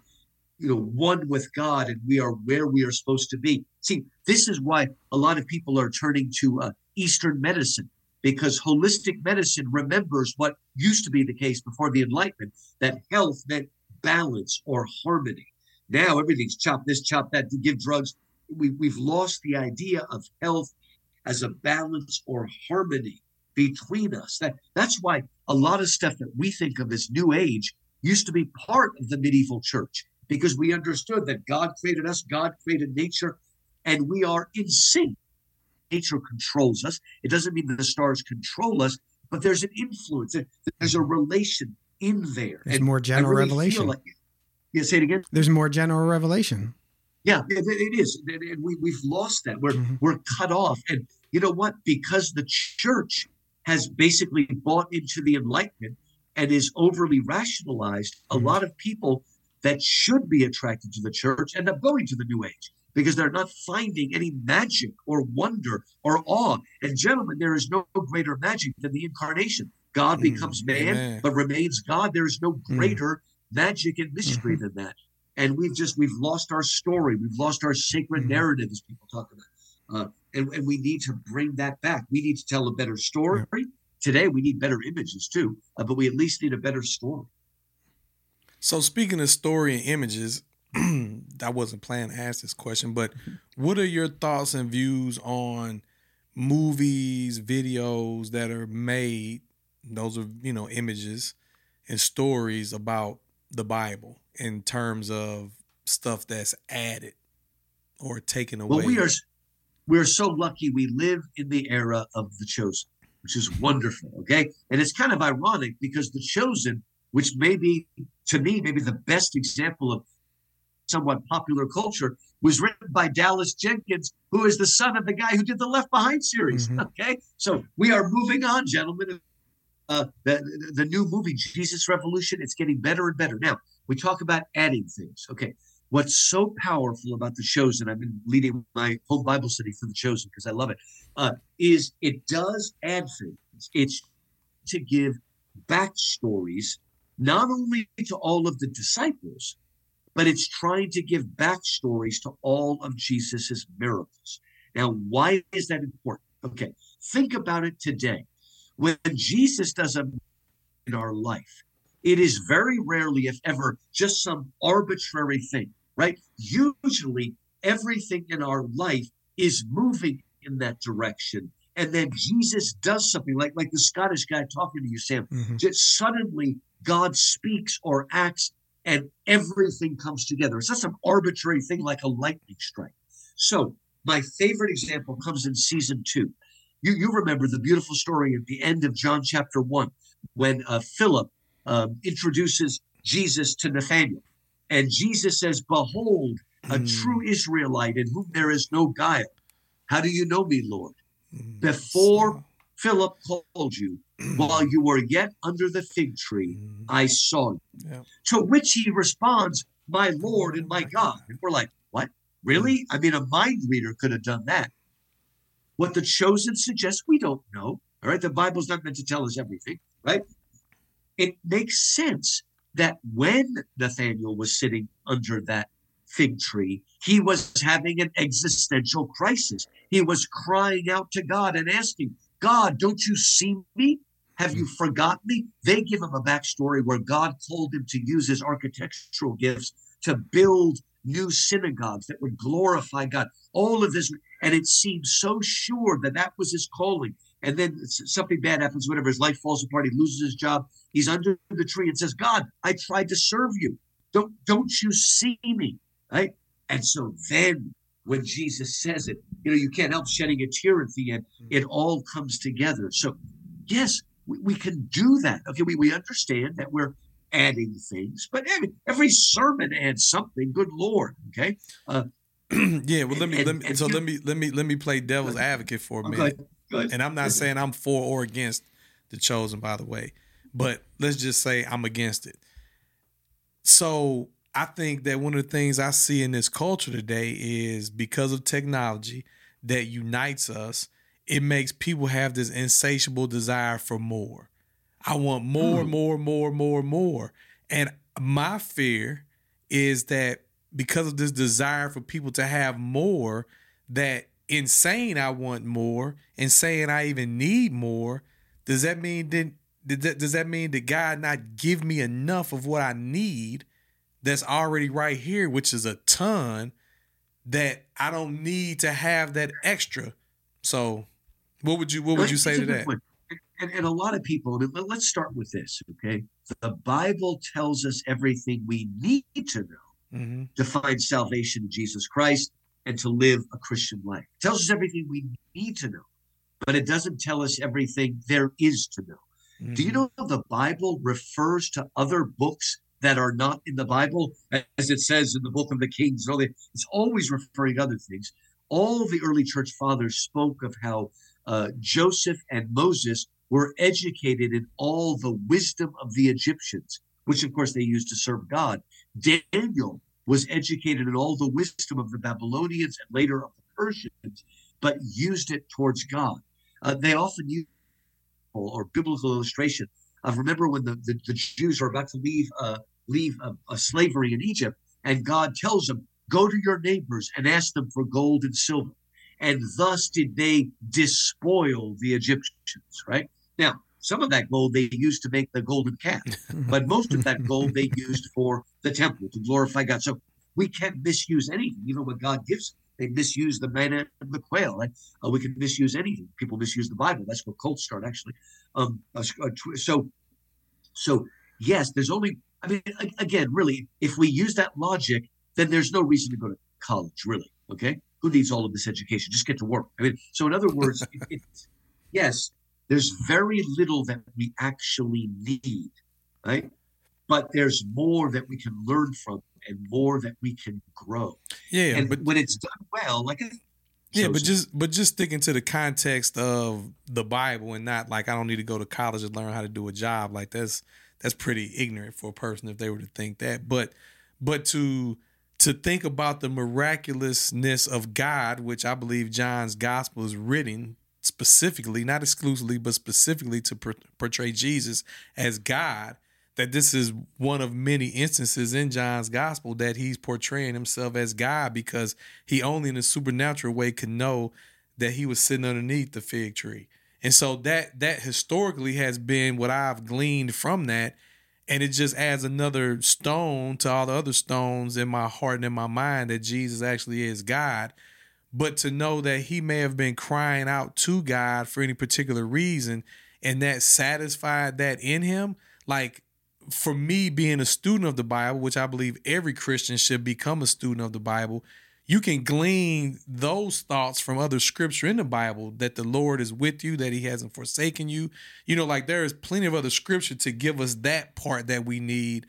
you know, one with God and we are where we are supposed to be. See, this is why a lot of people are turning to uh, Eastern medicine because holistic medicine remembers what used to be the case before the Enlightenment that health meant balance or harmony. Now everything's chop this, chop that to give drugs. We, we've lost the idea of health as a balance or harmony between us. That that's why a lot of stuff that we think of as New Age used to be part of the medieval church because we understood that God created us, God created nature, and we are in sync. Nature controls us. It doesn't mean that the stars control us, but there's an influence. There's a relation in there. There's And more general really revelation. Like, yeah, say it again. There's more general revelation. Yeah, it, it is, and we we've lost that. We're Mhm. we're cut off, and you know what? Because the church has basically bought into the Enlightenment and is overly rationalized, a Mhm. lot of people that should be attracted to the church end up going to the New Age because they're not finding any magic or wonder or awe. And gentlemen, there is no greater magic than the incarnation. God mm, becomes man, amen. but remains God. There is no mm. greater magic and mystery mm-hmm. than that. And we've just we've lost our story. We've lost our sacred mm. narrative, as people talk about. Uh, and, and we need to bring that back. We need to tell a better story. Yeah. Today, we need better images too, uh, but we at least need a better story. So, speaking of story and images, I wasn't planning to ask this question, but what are your thoughts and views on movies, videos that are made? Those are, you know, images and stories about the Bible in terms of stuff that's added or taken away. Well, we are we're so lucky we live in the era of the chosen, which is wonderful. Okay. And it's kind of ironic because the chosen, which may be to me, maybe the best example of somewhat popular culture, was written by Dallas Jenkins, who is the son of the guy who did the Left Behind series. Mm-hmm. Okay. So we are moving on, gentlemen. Uh, the, the new movie, Jesus Revolution, it's getting better and better. Now, we talk about adding things. Okay. What's so powerful about the chosen, I've been leading my whole Bible study for the chosen because I love it. Uh, is it does add things. It's to give backstories, not only to all of the disciples, but it's trying to give backstories to all of Jesus's miracles. Now, why is that important? Okay, think about it today. When Jesus does a in our life, it is very rarely, if ever, just some arbitrary thing, right? Usually, everything in our life is moving in that direction. And then Jesus does something like, like the Scottish guy talking to you, Sam. Mm-hmm. Just suddenly God speaks or acts and everything comes together. It's not some arbitrary thing like a lightning strike. So, my favorite example comes in season two. You, you remember the beautiful story at the end of John chapter one when uh, Philip um, introduces Jesus to Nathanael. And Jesus says, Behold, a mm. true Israelite in whom there is no guile. How do you know me, Lord? Mm. Before Philip called you, while you were yet under the fig tree, mm. I saw you. Yeah. To which he responds, My Lord and my God. And we're like, What? Really? Mm. I mean, a mind reader could have done that. What the chosen suggests, we don't know. All right. The Bible's not meant to tell us everything, right? it makes sense that when Nathaniel was sitting under that fig tree, he was having an existential crisis. He was crying out to God and asking, God, don't you see me? Have you forgotten me? They give him a backstory where God told him to use his architectural gifts to build new synagogues that would glorify God. All of this, and it seemed so sure that that was his calling and then something bad happens, whatever, his life falls apart, he loses his job. He's under the tree and says, God, I tried to serve you. Don't, don't you see me? Right? And so then when Jesus says it, you know, you can't help shedding a tear at the end. It all comes together. So, yes, we, we can do that. Okay, we, we understand that we're adding things, but every, every sermon adds something. Good Lord. Okay. Uh, yeah. Well, let me, and, let me, so let me, let me, let me play devil's advocate for a minute. And I'm not saying I'm for or against the chosen, by the way, but let's just say I'm against it. So I think that one of the things I see in this culture today is because of technology that unites us, it makes people have this insatiable desire for more. I want more, mm. more, more, more, more. And my fear is that because of this desire for people to have more, that in saying I want more and saying I even need more, does that mean then does that mean that God not give me enough of what I need that's already right here, which is a ton that I don't need to have that extra? So what would you what would you say to that? And, and, a lot of people, let's start with this, okay? The Bible tells us everything we need to know mm-hmm. to find salvation in Jesus Christ and to live a Christian life. It tells us everything we need to know, but it doesn't tell us everything there is to know. Mm-hmm. Do you mm-hmm. know the Bible refers to other books that are not in the Bible, as it says in the book of the Kings? It's always referring to other things. All the early church fathers spoke of how uh, Joseph and Moses were educated in all the wisdom of the Egyptians, which of course they used to serve God. Daniel was educated in all the wisdom of the Babylonians and later of the Persians, but used it towards God. Uh, they often use or biblical illustration I remember when the, the, the Jews are about to leave uh, leave a, slavery in Egypt, and God tells them, "Go to your neighbors and ask them for gold and silver." And thus did they despoil the Egyptians. Right now, some of that gold they used to make the golden calf, but most of that gold they used for the temple to glorify God. So we can't misuse anything, even what God gives. They misuse the manna and the quail. Right? Uh, we can misuse anything. People misuse the Bible. That's where cults start, actually. Um, so, so yes, there's only. I mean, again, really, if we use that logic, then there's no reason to go to college, really. Okay, who needs all of this education? Just get to work. I mean, so in other words, it, it, yes, there's very little that we actually need, right? But there's more that we can learn from and more that we can grow. Yeah, and but when it's done well, like yeah, but just but just sticking to the context of the Bible and not like I don't need to go to college to learn how to do a job. Like that's that's pretty ignorant for a person if they were to think that. But but to to think about the miraculousness of God, which I believe John's gospel is written specifically, not exclusively, but specifically to portray Jesus as God, that this is one of many instances in John's gospel that he's portraying himself as God because he only in a supernatural way could know that he was sitting underneath the fig tree. And so that that historically has been what I've gleaned from that. And it just adds another stone to all the other stones in my heart and in my mind that Jesus actually is God. But to know that he may have been crying out to God for any particular reason and that satisfied that in him, like for me being a student of the Bible, which I believe every Christian should become a student of the Bible, you can glean those thoughts from other scripture in the Bible that the Lord is with you, that He hasn't forsaken you. You know, like there is plenty of other scripture to give us that part that we need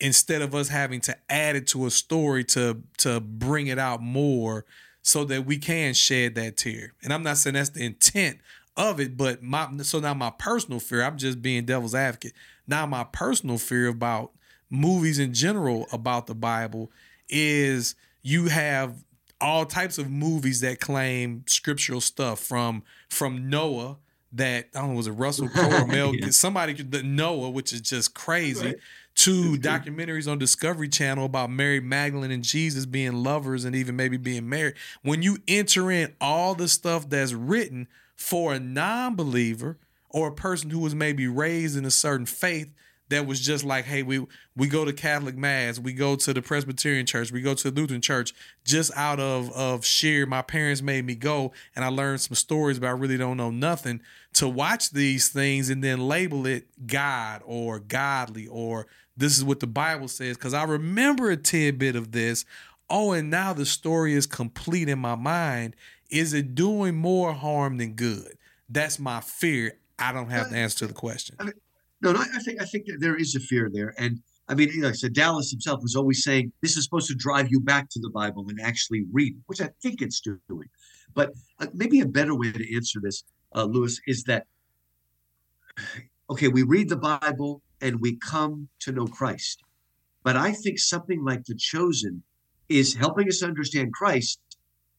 instead of us having to add it to a story to to bring it out more so that we can shed that tear. And I'm not saying that's the intent of it, but my so now my personal fear, I'm just being devil's advocate. Now, my personal fear about movies in general about the Bible is you have all types of movies that claim scriptural stuff from from Noah that I don't know was it Russell Crowe or Mel yeah. somebody the Noah which is just crazy right. To documentaries on Discovery Channel about Mary Magdalene and Jesus being lovers and even maybe being married when you enter in all the stuff that's written for a non-believer or a person who was maybe raised in a certain faith that was just like, hey, we we go to Catholic mass, we go to the Presbyterian church, we go to the Lutheran church, just out of of sheer. My parents made me go, and I learned some stories, but I really don't know nothing. To watch these things and then label it God or godly or this is what the Bible says, because I remember a tidbit of this. Oh, and now the story is complete in my mind. Is it doing more harm than good? That's my fear. I don't have the answer to the question. I mean, no, no, I think I think there is a fear there, and I mean, like I said, Dallas himself was always saying this is supposed to drive you back to the Bible and actually read, which I think it's doing. But uh, maybe a better way to answer this, uh, Lewis, is that okay, we read the Bible and we come to know Christ, but I think something like The Chosen is helping us understand Christ,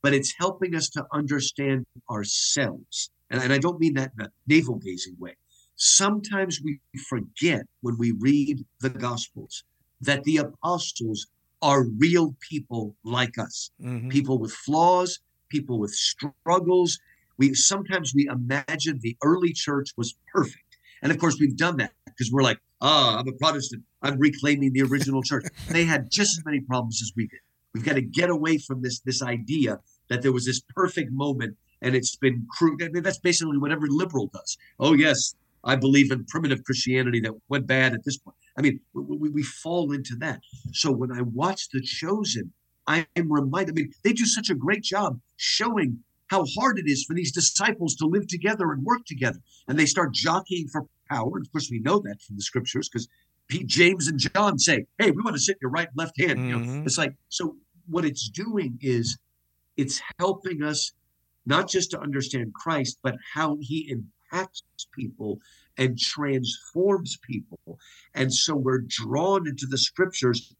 but it's helping us to understand ourselves and, and I don't mean that in a navel gazing way. Sometimes we forget when we read the Gospels that the apostles are real people like us, mm-hmm. people with flaws, people with struggles. We sometimes we imagine the early church was perfect, and of course we've done that because we're like, oh, I'm a Protestant. I'm reclaiming the original church. They had just as many problems as we did. We've got to get away from this this idea that there was this perfect moment and it's been crude. I mean, that's basically what every liberal does. Oh yes, I believe in primitive Christianity that went bad at this point. I mean, we, we fall into that. So when I watch The Chosen, I am reminded. I mean, they do such a great job showing how hard it is for these disciples to live together and work together, and they start jockeying for power. And of course, we know that from the scriptures because Pete, James and John say, "Hey, we want to sit your right and left hand." Mm-hmm. You know, mm-hmm. it's like so. What it's doing is it's helping us not just to understand Christ, but how he impacts people and transforms people. And so we're drawn into the scriptures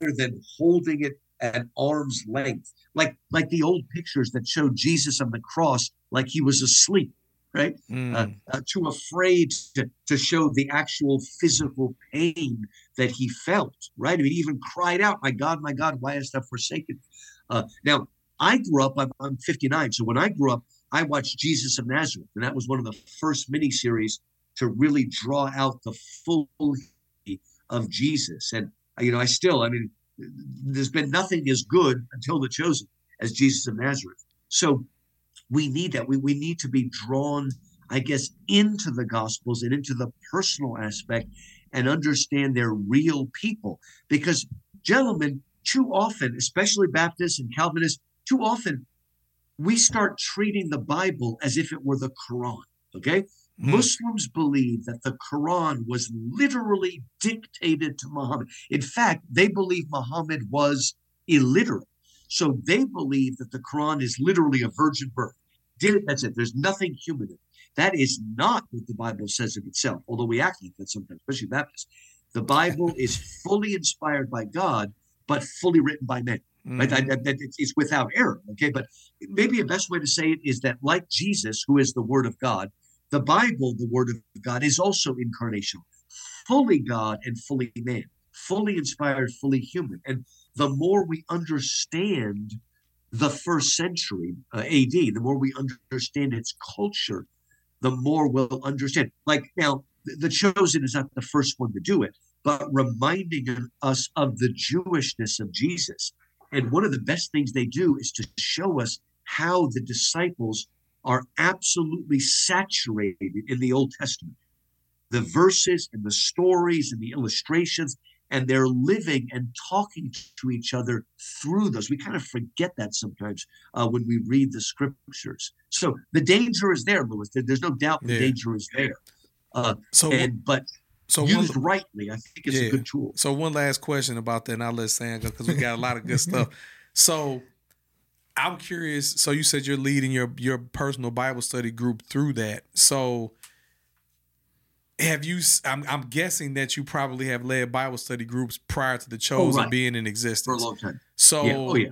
rather than holding it at arm's length, like like the old pictures that showed Jesus on the cross like he was asleep, right? Mm. Uh, uh, too afraid to, to show the actual physical pain that he felt, right? I mean, he even cried out, "My God, my God, why hast thou forsaken?" Uh, now, I grew up. I'm, I'm 59, so when I grew up, I watched Jesus of Nazareth, and that was one of the first miniseries to really draw out the full of Jesus. And you know, I still, I mean, there's been nothing as good until the chosen as Jesus of Nazareth. So we need that. We we need to be drawn, I guess, into the gospels and into the personal aspect and understand they're real people. Because gentlemen, too often, especially Baptists and Calvinists, too often we start treating the Bible as if it were the Quran. Okay. Mm. Muslims believe that the Quran was literally dictated to Muhammad. In fact, they believe Muhammad was illiterate. So they believe that the Quran is literally a virgin birth. Did it, that's it. There's nothing human in it. That is not what the Bible says of itself, although we act like that sometimes, especially Baptists. The Bible is fully inspired by God, but fully written by men. Right? Mhm. That- that- it's, it's without error. Okay. But maybe a best way to say it is that, like Jesus, who is the Word of God, the Bible, the Word of God, is also incarnational, fully God and fully man, fully inspired, fully human. And the more we understand the first century uh, AD, the more we understand its culture, the more we'll understand. Like now, the the chosen is not the first one to do it, but reminding us of the Jewishness of Jesus. And one of the best things they do is to show us how the disciples are absolutely saturated in the Old Testament. The verses and the stories and the illustrations, and they're living and talking to each other through those. We kind of forget that sometimes uh, when we read the scriptures. So the danger is there, Lewis. There's no doubt the Yeah. danger is there. Uh, So, and but so one, used rightly, I think it's Yeah. a good tool. So one last question about that, and I'll let Sam go because we got a lot of good stuff. So I'm curious. So you said you're leading your your personal Bible study group through that. So have you? I'm, I'm guessing that you probably have led Bible study groups prior to the oh, chosen Oh, right. being in existence for a long time. So yeah. Oh yeah.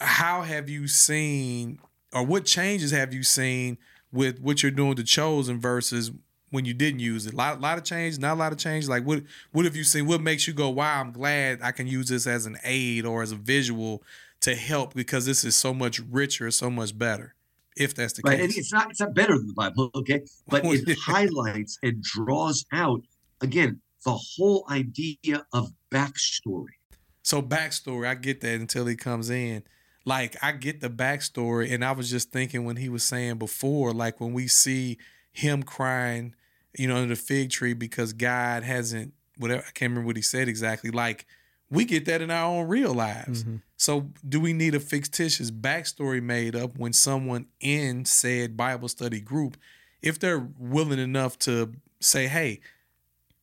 how have you seen or what changes have you seen with what you're doing to chosen versus when you didn't use it a lot, lot of change not a lot of change like what what have you seen what makes you go wow i'm glad i can use this as an aid or as a visual to help because this is so much richer so much better if that's the Right. And case it's not it's not better than the Bible, okay? But it oh, highlights and draws out again the whole idea of backstory. So backstory, I get that until he comes in. Like I get the backstory, and I was just thinking when he was saying before, like when we see him crying, you know, under the fig tree because God hasn't whatever I can't remember what he said exactly. Like we get that in our own real lives. Mhm. So do we need a fictitious backstory made up when someone in said Bible study group, if they're willing enough to say, hey,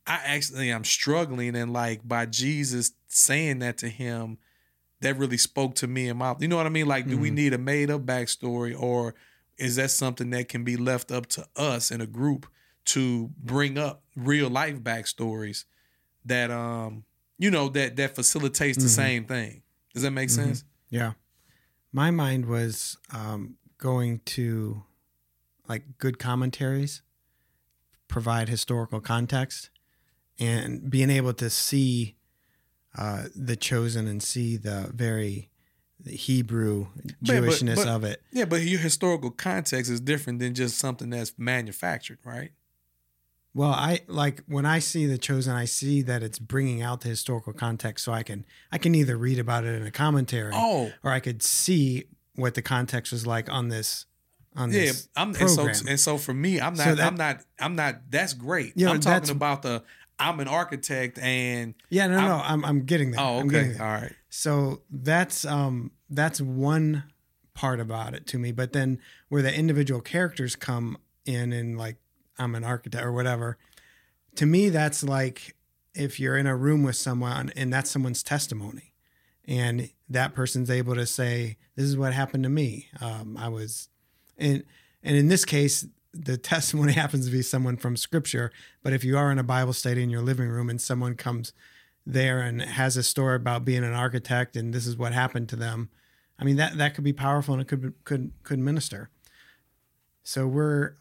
I actually am struggling and like by Jesus saying that to him, that really spoke to me and my you know what I mean? Like, do we Mhm. need a made up backstory or is that something that can be left up to us in a group to bring up real life backstories that um you know that that facilitates the Mhm. same thing? Does that make Mhm. sense? Yeah. My mind was um, going to like good commentaries, provide historical context, and being able to see uh, the chosen and see the very Hebrew but- Jewishness but- of it. Yeah, but your historical context is different than just something that's manufactured, right? Well, I like when I see the chosen, I see that it's bringing out the historical context, so I can I can either read about it in a commentary, Oh, or I could see what the context was like on this on yeah. this I'm and so program. and so for me, I'm not. So that- I'm not. I'm not. That's great. Yeah, I'm talking about the. I'm an architect, and yeah, no, I'm- no, I'm I'm getting there. oh, okay, all right. So that's um that's one part about it to me. But then where the individual characters come in and like I'm an architect or whatever, to me that's like if you're in a room with someone and that's someone's testimony, and that person's able to say, "This is what happened to me. Um, I was," and and in this case. The testimony happens to be someone from scripture, but if you are in a Bible study in your living room and someone comes there and has a story about being an architect and this is what happened to them. I mean that that could be powerful and it could could could minister. So we're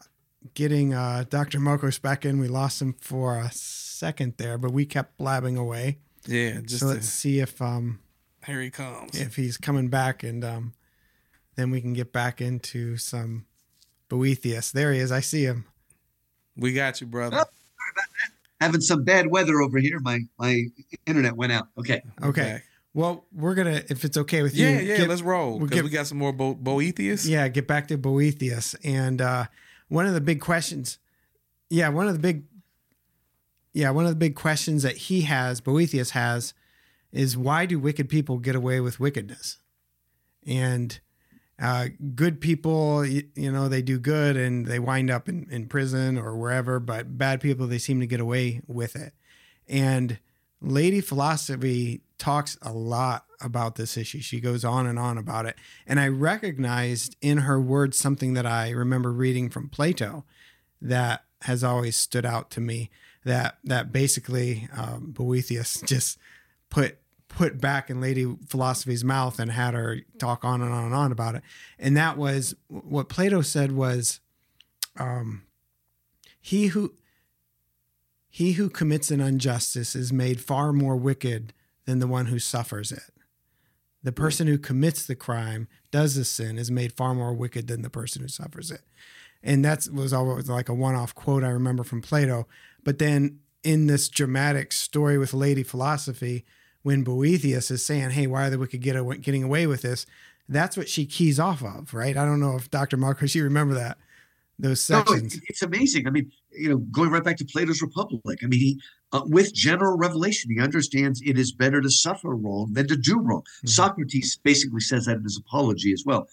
getting uh, Dr. Markos back in. We lost him for a second there, but we kept blabbing away. Yeah, just so let's see if um here he comes. If he's coming back, and um, then we can get back into some Boethius. There he is. I see him. We got you, brother. Oh, Having some bad weather over here. My my internet went out. Okay. Okay. Well, we're gonna, if it's okay with you. Yeah, yeah. Let's roll because we got some more Bo- Boethius. Yeah, get back to Boethius, and uh, one of the big questions. Yeah, one of the big. Yeah, one of the big questions that he has, Boethius has, is why do wicked people get away with wickedness? And uh, good people, you, you, know, they do good and they wind up in, in prison or wherever, but bad people, they seem to get away with it. And Lady Philosophy talks a lot about this issue. She goes on and on about it. And I recognized in her words something that I remember reading from Plato that has always stood out to me that that basically um, Boethius just put put back in Lady Philosophy's mouth and had her talk on and on and on about it. And that was what Plato said was um, he who he who commits an injustice is made far more wicked than the one who suffers it. The person who commits the crime, does the sin, is made far more wicked than the person who suffers it. And that was always like a one off quote I remember from Plato. But then in this dramatic story with Lady Philosophy, when Boethius is saying, "Hey, why are the wicked get getting away with this?" That's what she keys off of, right? I don't know if Dr. Markos, you remember that those sections. No, it's amazing. I mean, you know, going right back to Plato's Republic. I mean, he, uh, with general revelation, he understands it is better to suffer wrong than to do wrong. Mm-hmm. Socrates basically says that in his Apology as well,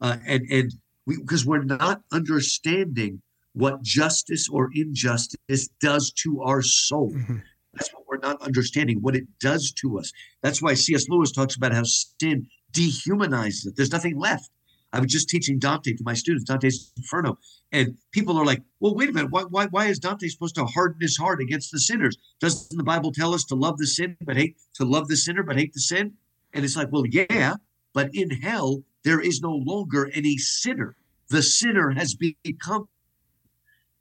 uh, and and we because we're not understanding what justice or injustice does to our soul. Mm-hmm. That's what we're not understanding, what it does to us. That's why C.S. Lewis talks about how sin dehumanizes it. There's nothing left. I was just teaching Dante to my students, Dante's Inferno, and people are like, "Well, wait a minute. Why, why, why is Dante supposed to harden his heart against the sinners? Doesn't the Bible tell us to love the sin but hate to love the sinner but hate the sin?" And it's like, well, yeah, but in hell there is no longer any sinner. The sinner has become,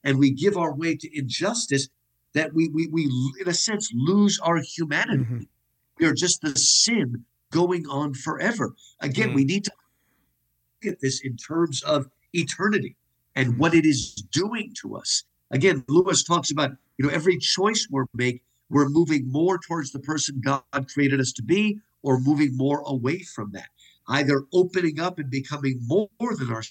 and we give our way to injustice that we, we, we in a sense, lose our humanity. Mm-hmm. We are just the sin going on forever. Again, mm-hmm. we need to look at this in terms of eternity and mm-hmm. what it is doing to us. Again, Lewis talks about, you know, every choice we make, we're moving more towards the person God created us to be or moving more away from that. Either opening up and becoming more than our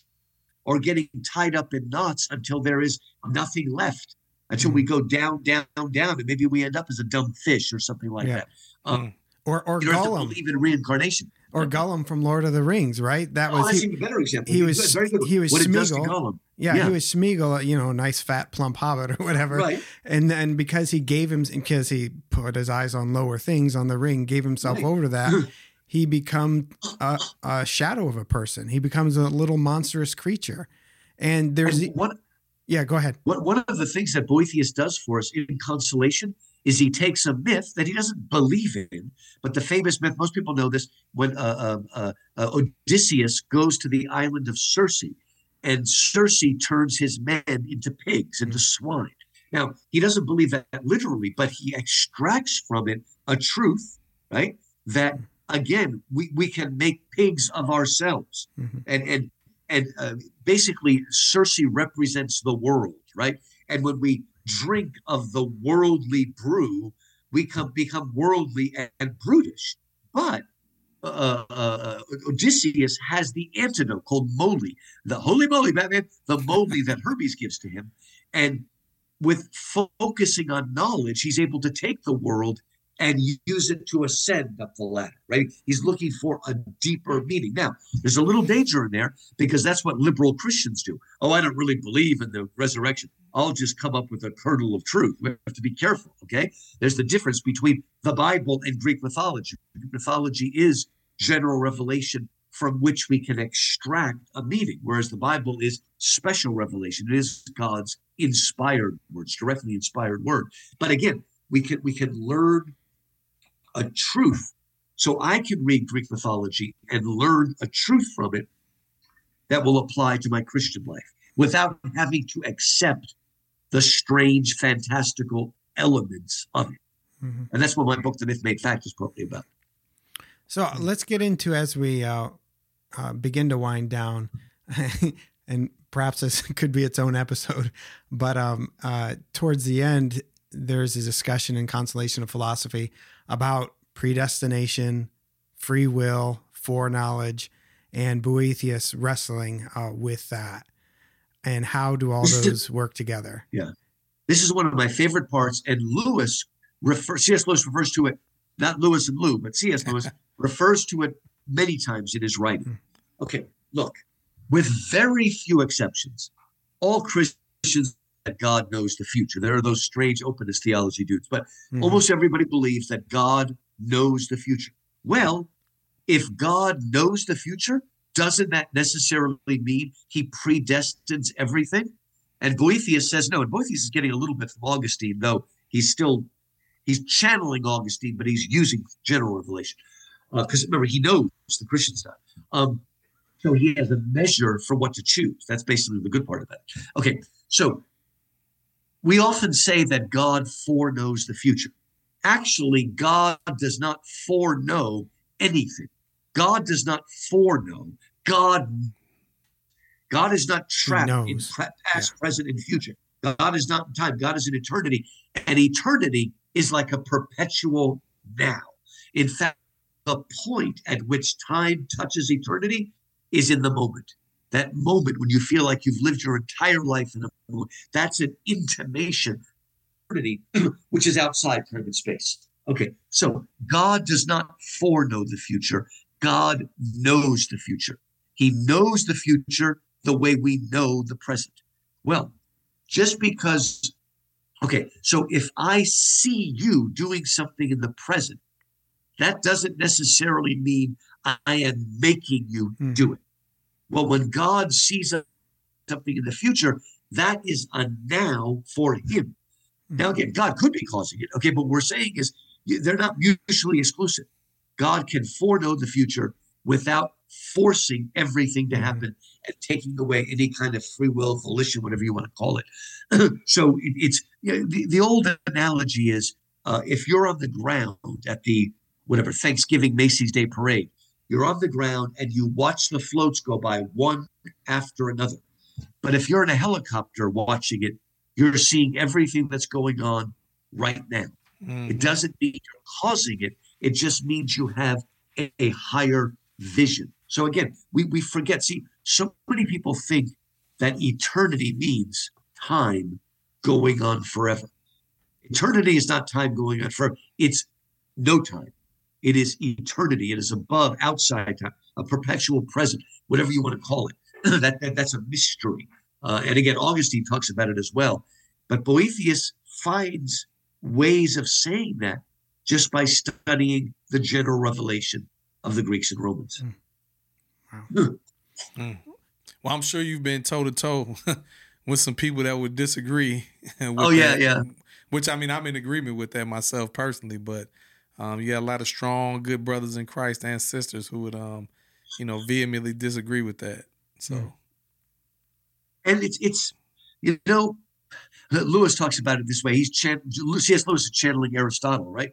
or getting tied up in knots until there is nothing left until mm. we go down, down, down, and maybe we end up as a dumb fish or something like yeah. that. Um, mm. Or or you don't Gollum. believe in reincarnation. Or Gollum from Lord of the Rings, right? That oh, was he, a better example. He was very good. he was what Smeagol. Yeah, yeah, he was Smeagol, you know, nice fat plump hobbit or whatever. Right. And then because he gave him because he put his eyes on lower things on the ring, gave himself right. over to that. he become a, a, shadow of a person. He becomes a little monstrous creature. And there's and what yeah, go ahead. What, one of the things that Boethius does for us in consolation is he takes a myth that he doesn't believe in, but the famous myth, most people know this, when uh, uh, uh, uh Odysseus goes to the island of Circe, and Circe turns his men into pigs, into swine. Now, he doesn't believe that literally, but he extracts from it a truth, right? That again, we, we can make pigs of ourselves. Mm-hmm. And and and uh, basically Circe represents the world, right? And when we drink of the worldly brew, we come become worldly and, and brutish. But uh, uh, uh, Odysseus has the antidote called moly, the holy moly, Batman, the moly that Hermes gives to him. And with focusing on knowledge, he's able to take the world and use it to ascend up the ladder, right? He's looking for a deeper meaning. Now, there's a little danger in there because that's what liberal Christians do. Oh, I don't really believe in the resurrection. I'll just come up with a kernel of truth. We have to be careful, okay? There's the difference between the Bible and Greek mythology. Mythology is general revelation from which we can extract a meaning, whereas the Bible is special revelation. It is God's inspired words, directly inspired word. But again, we can we can learn a truth. So I can read Greek mythology and learn a truth from it that will apply to my Christian life without having to accept the strange, fantastical elements of it. Mm-hmm. And that's what my book, The Myth Made Fact, is probably about. So let's get into as we uh, uh, begin to wind down, and perhaps this could be its own episode. But um, uh, towards the end, there's a discussion in Consolation of Philosophy about predestination, free will, foreknowledge, and Boethius wrestling uh, with that. And how do all those work together? Yeah. This is one of my favorite parts. And Lewis refers, C.S. Lewis refers to it, not Lewis and Lou, but C.S. Lewis refers to it many times in his writing. Hmm. Okay, look, with very few exceptions, all Christians that God knows the future. There are those strange openness theology dudes, but mm-hmm. almost everybody believes that God knows the future. Well, if God knows the future, doesn't that necessarily mean he predestines everything? And Boethius says no. And Boethius is getting a little bit from Augustine, though he's still he's channeling Augustine, but he's using general revelation because uh, remember he knows the Christian stuff. Um, so he has a measure for what to choose. That's basically the good part of that. Okay, so we often say that God foreknows the future. Actually, God does not foreknow anything. God does not foreknow. God, God is not trapped in past, yeah. present, and future. God is not in time. God is in eternity. And eternity is like a perpetual now. In fact, the point at which time touches eternity is in the moment. That moment when you feel like you've lived your entire life in a moment, that's an intimation, eternity, which is outside time and space. Okay, so God does not foreknow the future. God knows the future. He knows the future the way we know the present. Well, just because, okay, so if I see you doing something in the present, that doesn't necessarily mean I am making you mm. do it. Well, when God sees something in the future, that is a now for him. Now, again, God could be causing it. Okay, but we're saying is they're not mutually exclusive. God can foreknow the future without forcing everything to mm-hmm. happen and taking away any kind of free will, volition, whatever you want to call it. so it, it's you know, the, the old analogy is uh, if you're on the ground at the whatever Thanksgiving Macy's Day Parade, you're on the ground and you watch the floats go by one after another. But if you're in a helicopter watching it, you're seeing everything that's going on right now. Mm-hmm. It doesn't mean you're causing it, it just means you have a, a higher vision. So again, we, we forget. See, so many people think that eternity means time going on forever. Eternity is not time going on forever, it's no time. It is eternity. It is above, outside time, a perpetual present, whatever you want to call it. that, that, that's a mystery. Uh, and again, Augustine talks about it as well. But Boethius finds ways of saying that just by studying the general revelation of the Greeks and Romans. Mm. Wow. mm. Well, I'm sure you've been toe to toe with some people that would disagree. oh yeah, that, yeah. Which I mean, I'm in agreement with that myself personally, but um, you got a lot of strong, good brothers in Christ and sisters who would, um, you know, vehemently disagree with that. So, hmm. and it's it's you know, Lewis talks about it this way. He's chan- C.S. Lewis is channeling Aristotle, right?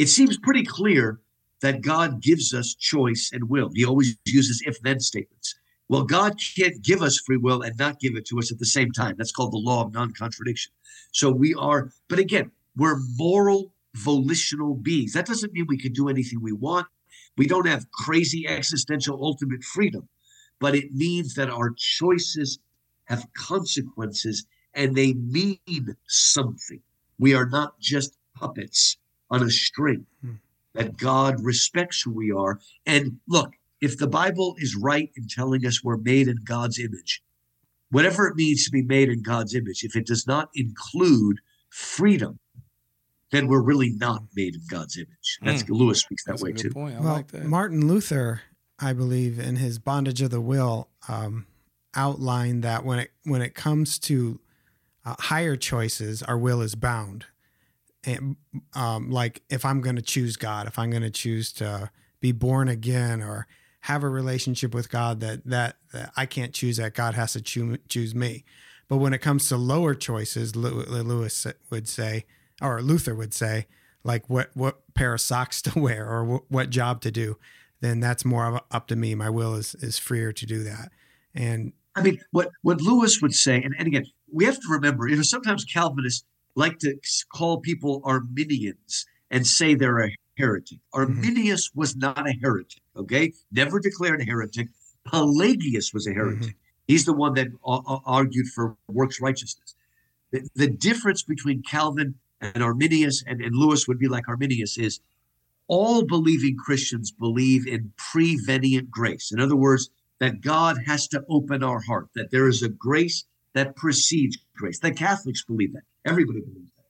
It seems pretty clear that God gives us choice and will. He always uses if-then statements. Well, God can't give us free will and not give it to us at the same time. That's called the law of non-contradiction. So we are, but again, we're moral volitional beings. That doesn't mean we can do anything we want. We don't have crazy existential ultimate freedom, but it means that our choices have consequences and they mean something. We are not just puppets on a string, hmm. that God respects who we are. And look, if the Bible is right in telling us we're made in God's image, whatever it means to be made in God's image, if it does not include freedom, then we're really not made in God's image. That's mm. Lewis speaks that That's way too. Point. I well, like that. Martin Luther, I believe, in his Bondage of the Will, um, outlined that when it when it comes to uh, higher choices, our will is bound. And um, like if I'm going to choose God, if I'm going to choose to be born again or have a relationship with God, that that, that I can't choose that. God has to choose choose me. But when it comes to lower choices, Lewis would say, or Luther would say, like what what pair of socks to wear or what, what job to do, then that's more up to me. My will is is freer to do that. And I mean, what what Lewis would say, and, and again, we have to remember, you know, sometimes Calvinists like to call people Arminians and say they're a heretic. Mm-hmm. Arminius mm-hmm. was not a heretic, okay? Never declared a heretic. Pelagius was a heretic. Mm-hmm. He's the one that uh, argued for works righteousness. The, the, difference between Calvin and Arminius and, and Lewis would be like Arminius is all believing Christians believe in prevenient grace. In other words, that God has to open our heart, that there is a grace that precedes grace. The Catholics believe that. Everybody believes that.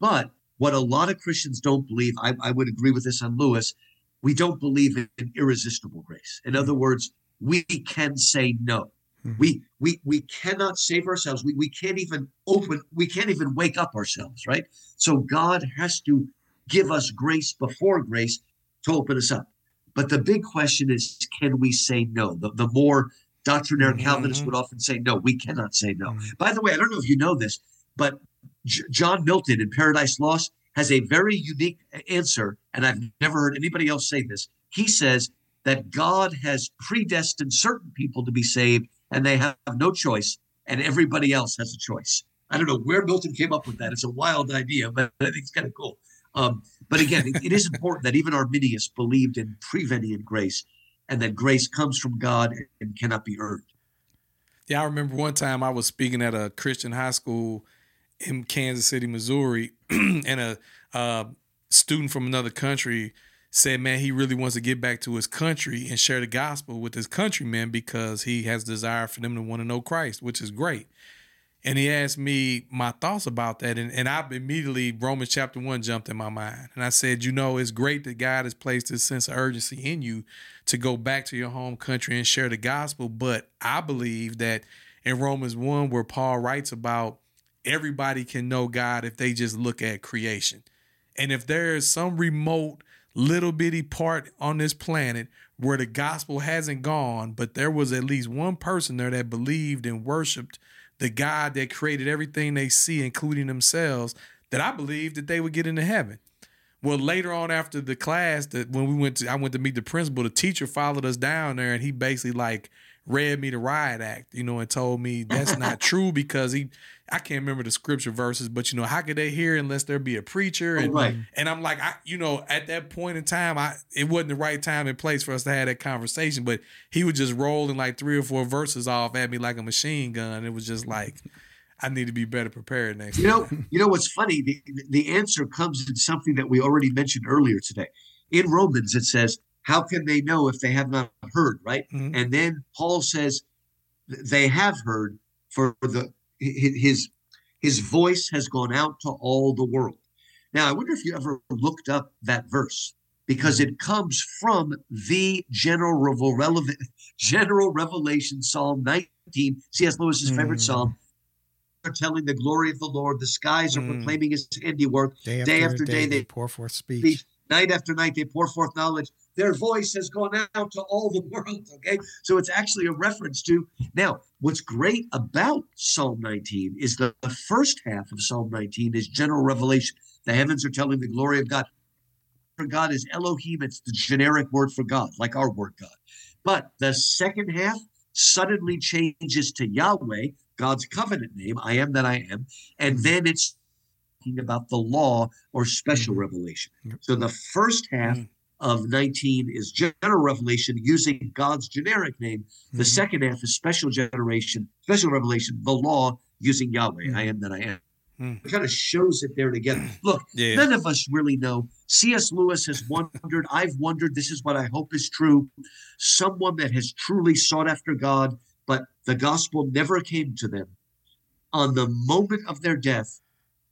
But what a lot of Christians don't believe, I, I would agree with this on Lewis, we don't believe in irresistible grace. In other words, we can say no. Mm-hmm. We we we cannot save ourselves. We we can't even open, we can't even wake up ourselves, right? So God has to give us grace before grace to open us up. But the big question is, can we say no? The, the more doctrinaire mm-hmm. Calvinists would often say, no, we cannot say no. Mm-hmm. By the way, I don't know if you know this, but John Milton in Paradise Lost has a very unique answer, and I've never heard anybody else say this. He says that God has predestined certain people to be saved, and they have no choice, and everybody else has a choice. I don't know where Milton came up with that. It's a wild idea, but I think it's kind of cool. Um, but again, it, it is important that even Arminius believed in prevenient grace and that grace comes from God and cannot be earned. Yeah, I remember one time I was speaking at a Christian high school in Kansas City, Missouri, and a, student from another country said, "Man, he really wants to get back to his country and share the gospel with his countrymen because he has desire for them to want to know Christ, which is great." And he asked me my thoughts about that. And, and I immediately, Romans chapter one jumped in my mind. And I said, You know, it's great that God has placed this sense of urgency in you to go back to your home country and share the gospel. But I believe that in Romans 1, where Paul writes about everybody can know God if they just look at creation. And if there is some remote little bitty part on this planet where the gospel hasn't gone, but there was at least one person there that believed and worshiped the God that created everything they see, including themselves, that I believed that they would get into heaven. Well, later on after the class, that when we went to, I went to meet the principal. The teacher followed us down there, and he basically like read me the riot act, you know, and told me that's not true because he I can't remember the scripture verses, but you know, how could they hear unless there be a preacher? Oh, and, right. and I'm like, I, you know, at that point in time, I it wasn't the right time and place for us to have that conversation. But he was just rolling like three or four verses off at me like a machine gun. It was just like, I need to be better prepared next. You know, you know what's funny? The the answer comes in something that we already mentioned earlier today. In Romans, it says, "How can they know if they have not heard?" Right, mm-hmm. and then Paul says, "They have heard." For the his his voice has gone out to all the world. Now, I wonder if you ever looked up that verse because it comes from the general relevant general revelation Psalm 19, C.S. Lewis's mm. favorite psalm. Are telling the glory of the Lord. The skies are mm. proclaiming His handiwork. Day after day, after day, day they, they pour forth speech. speech. Night after night, they pour forth knowledge. Their voice has gone out to all the world. Okay. So it's actually a reference to. Now, what's great about Psalm 19 is the, the first half of Psalm 19 is general revelation. The heavens are telling the glory of God. For God is Elohim, it's the generic word for God, like our word God. But the second half suddenly changes to Yahweh, God's covenant name, I am that I am. And then it's talking about the law or special mm-hmm. revelation. So the first half mm of 19 is general revelation using God's generic name. The mm-hmm. second half is special generation, special revelation, the law using Yahweh. Mm-hmm. I am that I am. Mm. It kind of shows it there together. Look, yeah. none of us really know. C.S. Lewis has wondered. I've wondered. This is what I hope is true. Someone that has truly sought after God, but the gospel never came to them. On the moment of their death,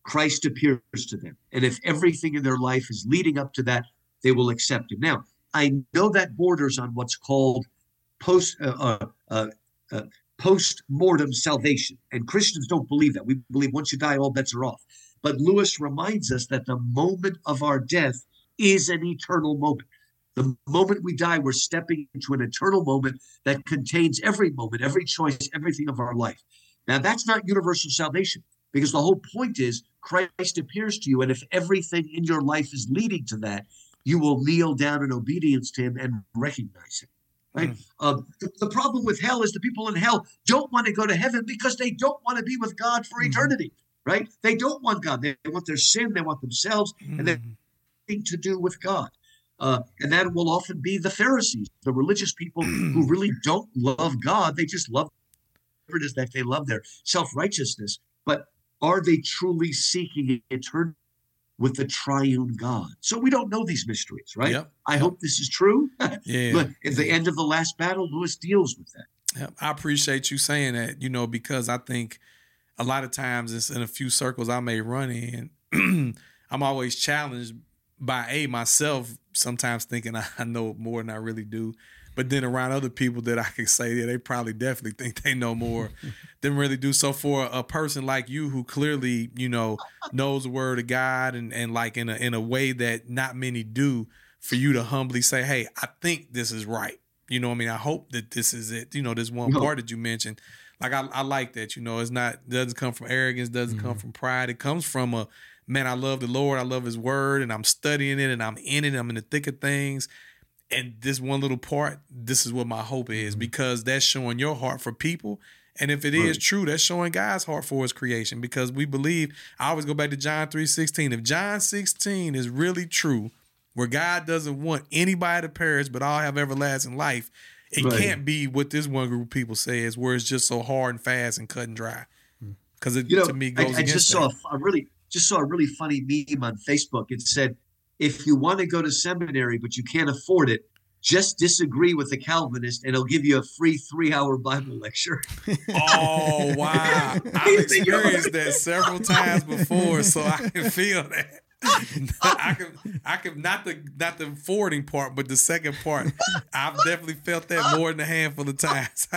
Christ appears to them. And if everything in their life is leading up to that, they will accept him. Now, I know that borders on what's called post uh, uh, uh, uh post mortem salvation, and Christians don't believe that. We believe once you die, all bets are off. But Lewis reminds us that the moment of our death is an eternal moment. The moment we die, we're stepping into an eternal moment that contains every moment, every choice, everything of our life. Now, that's not universal salvation because the whole point is Christ appears to you. And if everything in your life is leading to that, you will kneel down in obedience to him and recognize him. Right. Mm. Uh, the, the, problem with hell is the people in hell don't want to go to heaven because they don't want to be with God for mm. eternity. Right. They don't want God. They, they, want their sin. They want themselves, mm. and they nothing to do with God. Uh, and that will often be the Pharisees, the religious people who really don't love God. They just love whatever it is that they love their self righteousness. But are they truly seeking eternity with the triune God? So we don't know these mysteries, right? Yep. I hope this is true. yeah. But at the end of the last battle, Lewis deals with that. Yep. I appreciate you saying that, you know, because I think a lot of times it's in a few circles I may run in. I'm always challenged by a myself sometimes thinking I know more than I really do, but then around other people that I can say that they probably definitely think they know more than really do. So for a person like you who clearly you know knows the word of God and and like in a in a way that not many do, for you to humbly say, hey, I think this is right. You know, I mean, I hope that this is it. You know, this one no. part that you mentioned. Like I, I like that. You know, it's not doesn't come from arrogance, doesn't mm-hmm. come from pride. It comes from a man, I love the Lord. I love his word and I'm studying it and I'm in it. I'm in the thick of things. And this one little part, this is what my hope is mm-hmm. because that's showing your heart for people. And if it right. is true, that's showing God's heart for his creation because we believe, I always go back to John 3 16. If John 16 is really true, where God doesn't want anybody to perish but all have everlasting life, it right. can't be what this one group of people says, where it's just so hard and fast and cut and dry. Because it you know, to me goes I, I just saw a really just saw a really funny meme on Facebook. It said, if you want to go to seminary but you can't afford it, just disagree with the Calvinist and he'll give you a free three hour Bible lecture. oh, wow. I've experienced that several times before, so I can feel that. I can I can not the not the forwarding part, but the second part. I've definitely felt that more than a handful of times.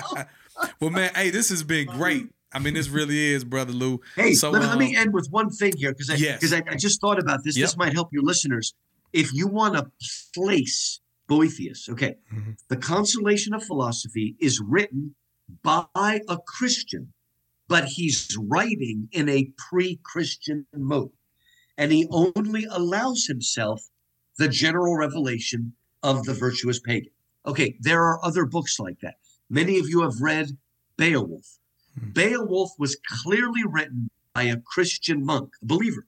well, man, hey, this has been great. I mean, this really is, brother Lou. Hey, so, let, um, let, me um, end with one thing here because I because yes. I, I, just thought about this. Yep. This might help your listeners. If you want to place Boethius, okay, mm-hmm. the Consolation of Philosophy is written by a Christian, but he's writing in a pre-Christian mode, and he only allows himself the general revelation of the virtuous pagan. Okay, there are other books like that. Many of you have read Beowulf. Beowulf was clearly written by a Christian monk, a believer,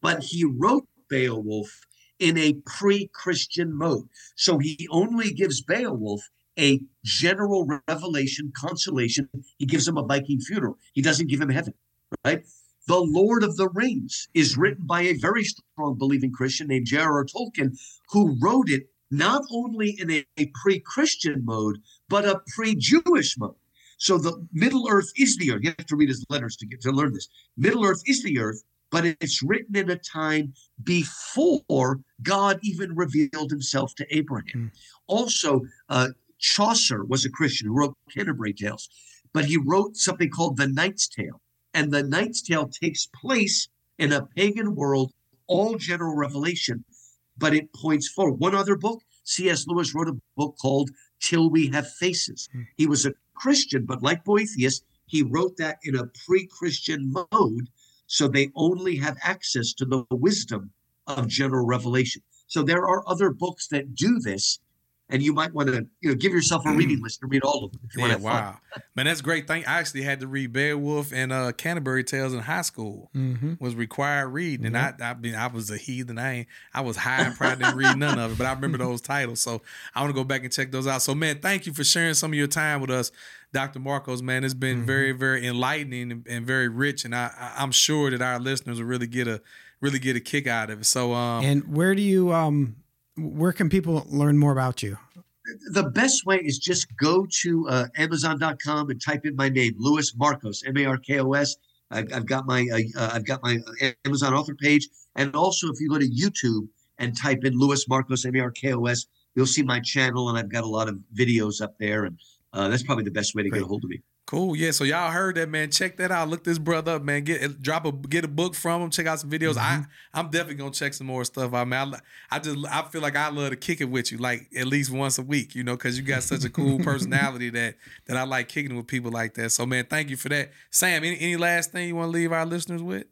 but he wrote Beowulf in a pre Christian mode. So he only gives Beowulf a general revelation, consolation. He gives him a Viking funeral. He doesn't give him heaven, right? The Lord of the Rings is written by a very strong believing Christian named J.R.R. Tolkien, who wrote it not only in a, a pre Christian mode, but a pre Jewish mode. So the Middle Earth is the earth. You have to read his letters to get to learn this. Middle Earth is the earth, but it's written in a time before God even revealed himself to Abraham. Mm. Also, uh, Chaucer was a Christian who wrote Canterbury Tales, but he wrote something called The Knight's Tale. And The Knight's Tale takes place in a pagan world, all general revelation, but it points forward. One other book, C.S. Lewis wrote a book called Till We Have Faces. Mm. He was a Christian, but like Boethius, he wrote that in a pre Christian mode. So they only have access to the wisdom of general revelation. So there are other books that do this and you might want to you know give yourself a reading list and read all of them if you yeah, want to wow man that's a great thing i actually had to read beowulf and uh canterbury tales in high school mm-hmm. was required reading and mm-hmm. i i mean i was a heathen i ain't i was high and proud didn't read none of it but i remember those titles so i want to go back and check those out so man thank you for sharing some of your time with us Dr. Markos, man, it's been mm-hmm. very, very enlightening and, and, very rich, and I, I'm sure that our listeners will really get a really get a kick out of it. So, um, and where do you um, where can people learn more about you? The best way is just go to uh, Amazon.com and type in my name, Louis Markos, M A R K O S. I've, I've got my uh, uh I've got my uh, Amazon author page, and also if you go to YouTube and type in Louis Markos, M A R K O S, you'll see my channel, and I've got a lot of videos up there, and uh, that's probably the best way to Great. get a hold of me. Cool. Yeah. So y'all heard that, man. Check that out. Look this brother up, man. Get drop a get a book from him. Check out some videos. Mm-hmm. I I'm definitely gonna check some more stuff out, man. I, I just I feel like I love to kick it with you, like at least once a week, you know, because you got such a cool personality that that I like kicking with people like that. So man, thank you for that, Sam. Any any last thing you want to leave our listeners with?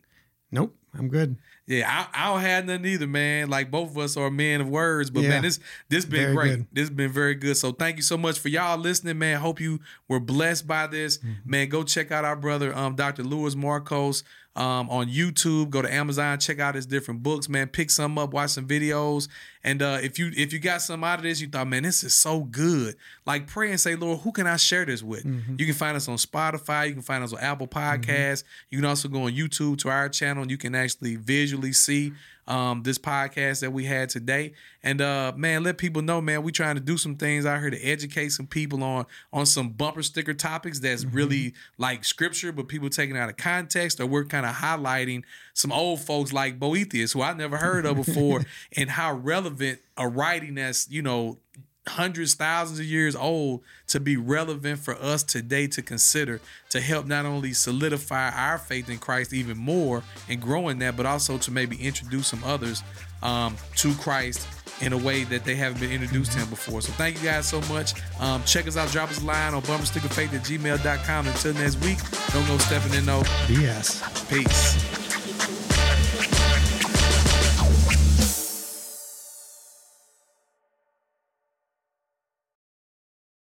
Nope, I'm good. Yeah, I, I don't have nothing either, man. Like both of us are men of words, but Yeah. man, this this been Very great. good. This been very good. So thank you so much for y'all listening, man. Hope you were blessed by this, Mm-hmm. man. Go check out our brother, um, Dr. Louis Markos, um, on YouTube. Go to Amazon, check out his different books, man. Pick some up, watch some videos, and uh, if you if you got some out of this, you thought, man, this is so good. Like pray and say, Lord, who can I share this with? Mm-hmm. You can find us on Spotify. You can find us on Apple Podcasts. You can also go on YouTube to our channel, and you can actually visually see um, this podcast that we had today. And uh, man, let people know, man, we trying to do some things out here to educate some people on on some bumper sticker topics that's really like scripture, but people taking out of context, or we're kind of highlighting some old folks like Boethius, who I never heard of before, and how relevant a writing that's you know hundreds, thousands of years old to be relevant for us today to consider to help not only solidify our faith in Christ even more and growing that, but also to maybe introduce some others um, to Christ in a way that they haven't been introduced to him before. So thank you guys so much. Um, check us out, drop us a line on bumperstickerfaith at gmail.com. Until next week, don't go stepping in no BS. peace.